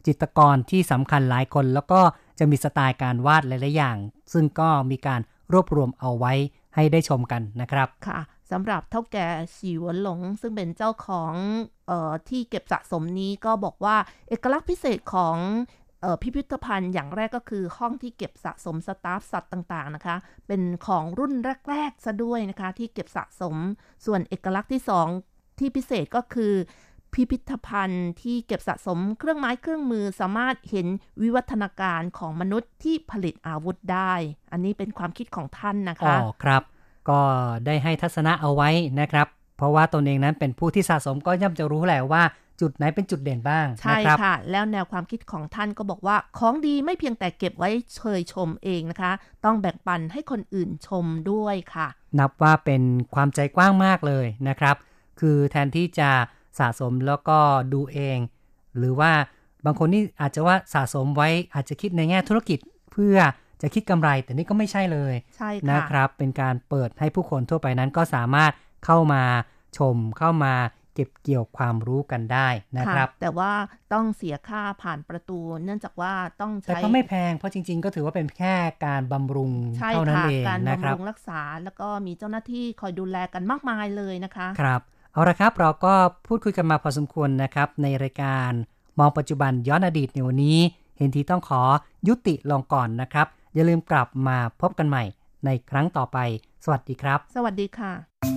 จิตรกรที่สำคัญหลายคน แล้วก็ จะมีสไตล์การวาดหลายๆอย่าง ซึ่งก็มีการรวบรวมเอาไว้ให้ได้ชมกันนะครับค่ะสำหรับเท่าแก่ฉีวนหลง ซึ่งเป็นเจ้าของออที่เก็บสะสมนี้ก็บอกว่าเอกลักษณ์พิเศษของพิพิธภัณฑ์อย่างแรกก็คือห้องที่เก็บสะสมสตาฟสัตว์ต่างๆนะคะ เป็นของรุ่นแรกๆซะด้วยนะคะ ที่เก็บสะสมส่วนเอกลักษณ์ที่สองที่พิเศษก็คือ พิพิธภัณฑ์ที่เก็บสะสมเครื่องไม้เครื่องมือสามารถเห็นวิวัฒนาการของมนุษย์ที่ผลิตอาวุธได้ อันนี้เป็นความคิดของท่านนะอ๋อคะครับ ก็ได้ให้ทัศนะเอาไว้นะครับ เพราะว่าตนเองนั้นเป็นผู้ที่สะสมก็ย่อมจะรู้แหละว่าจุดไหนเป็นจุดเด่นบ้างใช่นะครับค่ะ แล้วแนวความคิดของท่านก็บอกว่า ของดีไม่เพียงแต่เก็บไว้เชยชมเองนะคะ ต้องแบ่งปันให้คนอื่นชมด้วยค่ะ นับว่าเป็นความใจกว้างมากเลยนะครับ คือแทนที่จะ สะสมแล้วก็ดูเอง หรือว่าบางคนนี่อาจจะว่าสะสมไว้อาจจะคิดในแง่ธุรกิจเพื่อจะคิดกำไรแต่นี่ก็ไม่ใช่เลยใช่ค่ะนะครับ เป็นการเปิดให้ผู้คนทั่วไปนั้นก็สามารถเข้ามาชมเข้ามาเก็บเกี่ยวความรู้กันได้นะครับ แต่ว่าต้องเสียค่าผ่านประตู เนื่องจากว่าต้องแต่ใช้ก็ไม่แพงเพราะจริง ๆ ก็ถือว่าเป็นแค่การบำรุงใช่เท่านั้นค่ะเองการนะคบำรับรุงรักษาแล้วก็มีเจ้าหน้าที่คอยดูแลกันมากมายเลยนะคะครับ เอาละครับเราก็พูดคุยกันมาพอสมควรนะครับ ในรายการมองปัจจุบันย้อนอดีตในวันนี้ เห็นทีต้องขอยุติลงก่อนนะครับ อย่าลืมกลับมาพบกันใหม่ในครั้งต่อไป สวัสดีครับ สวัสดีค่ะ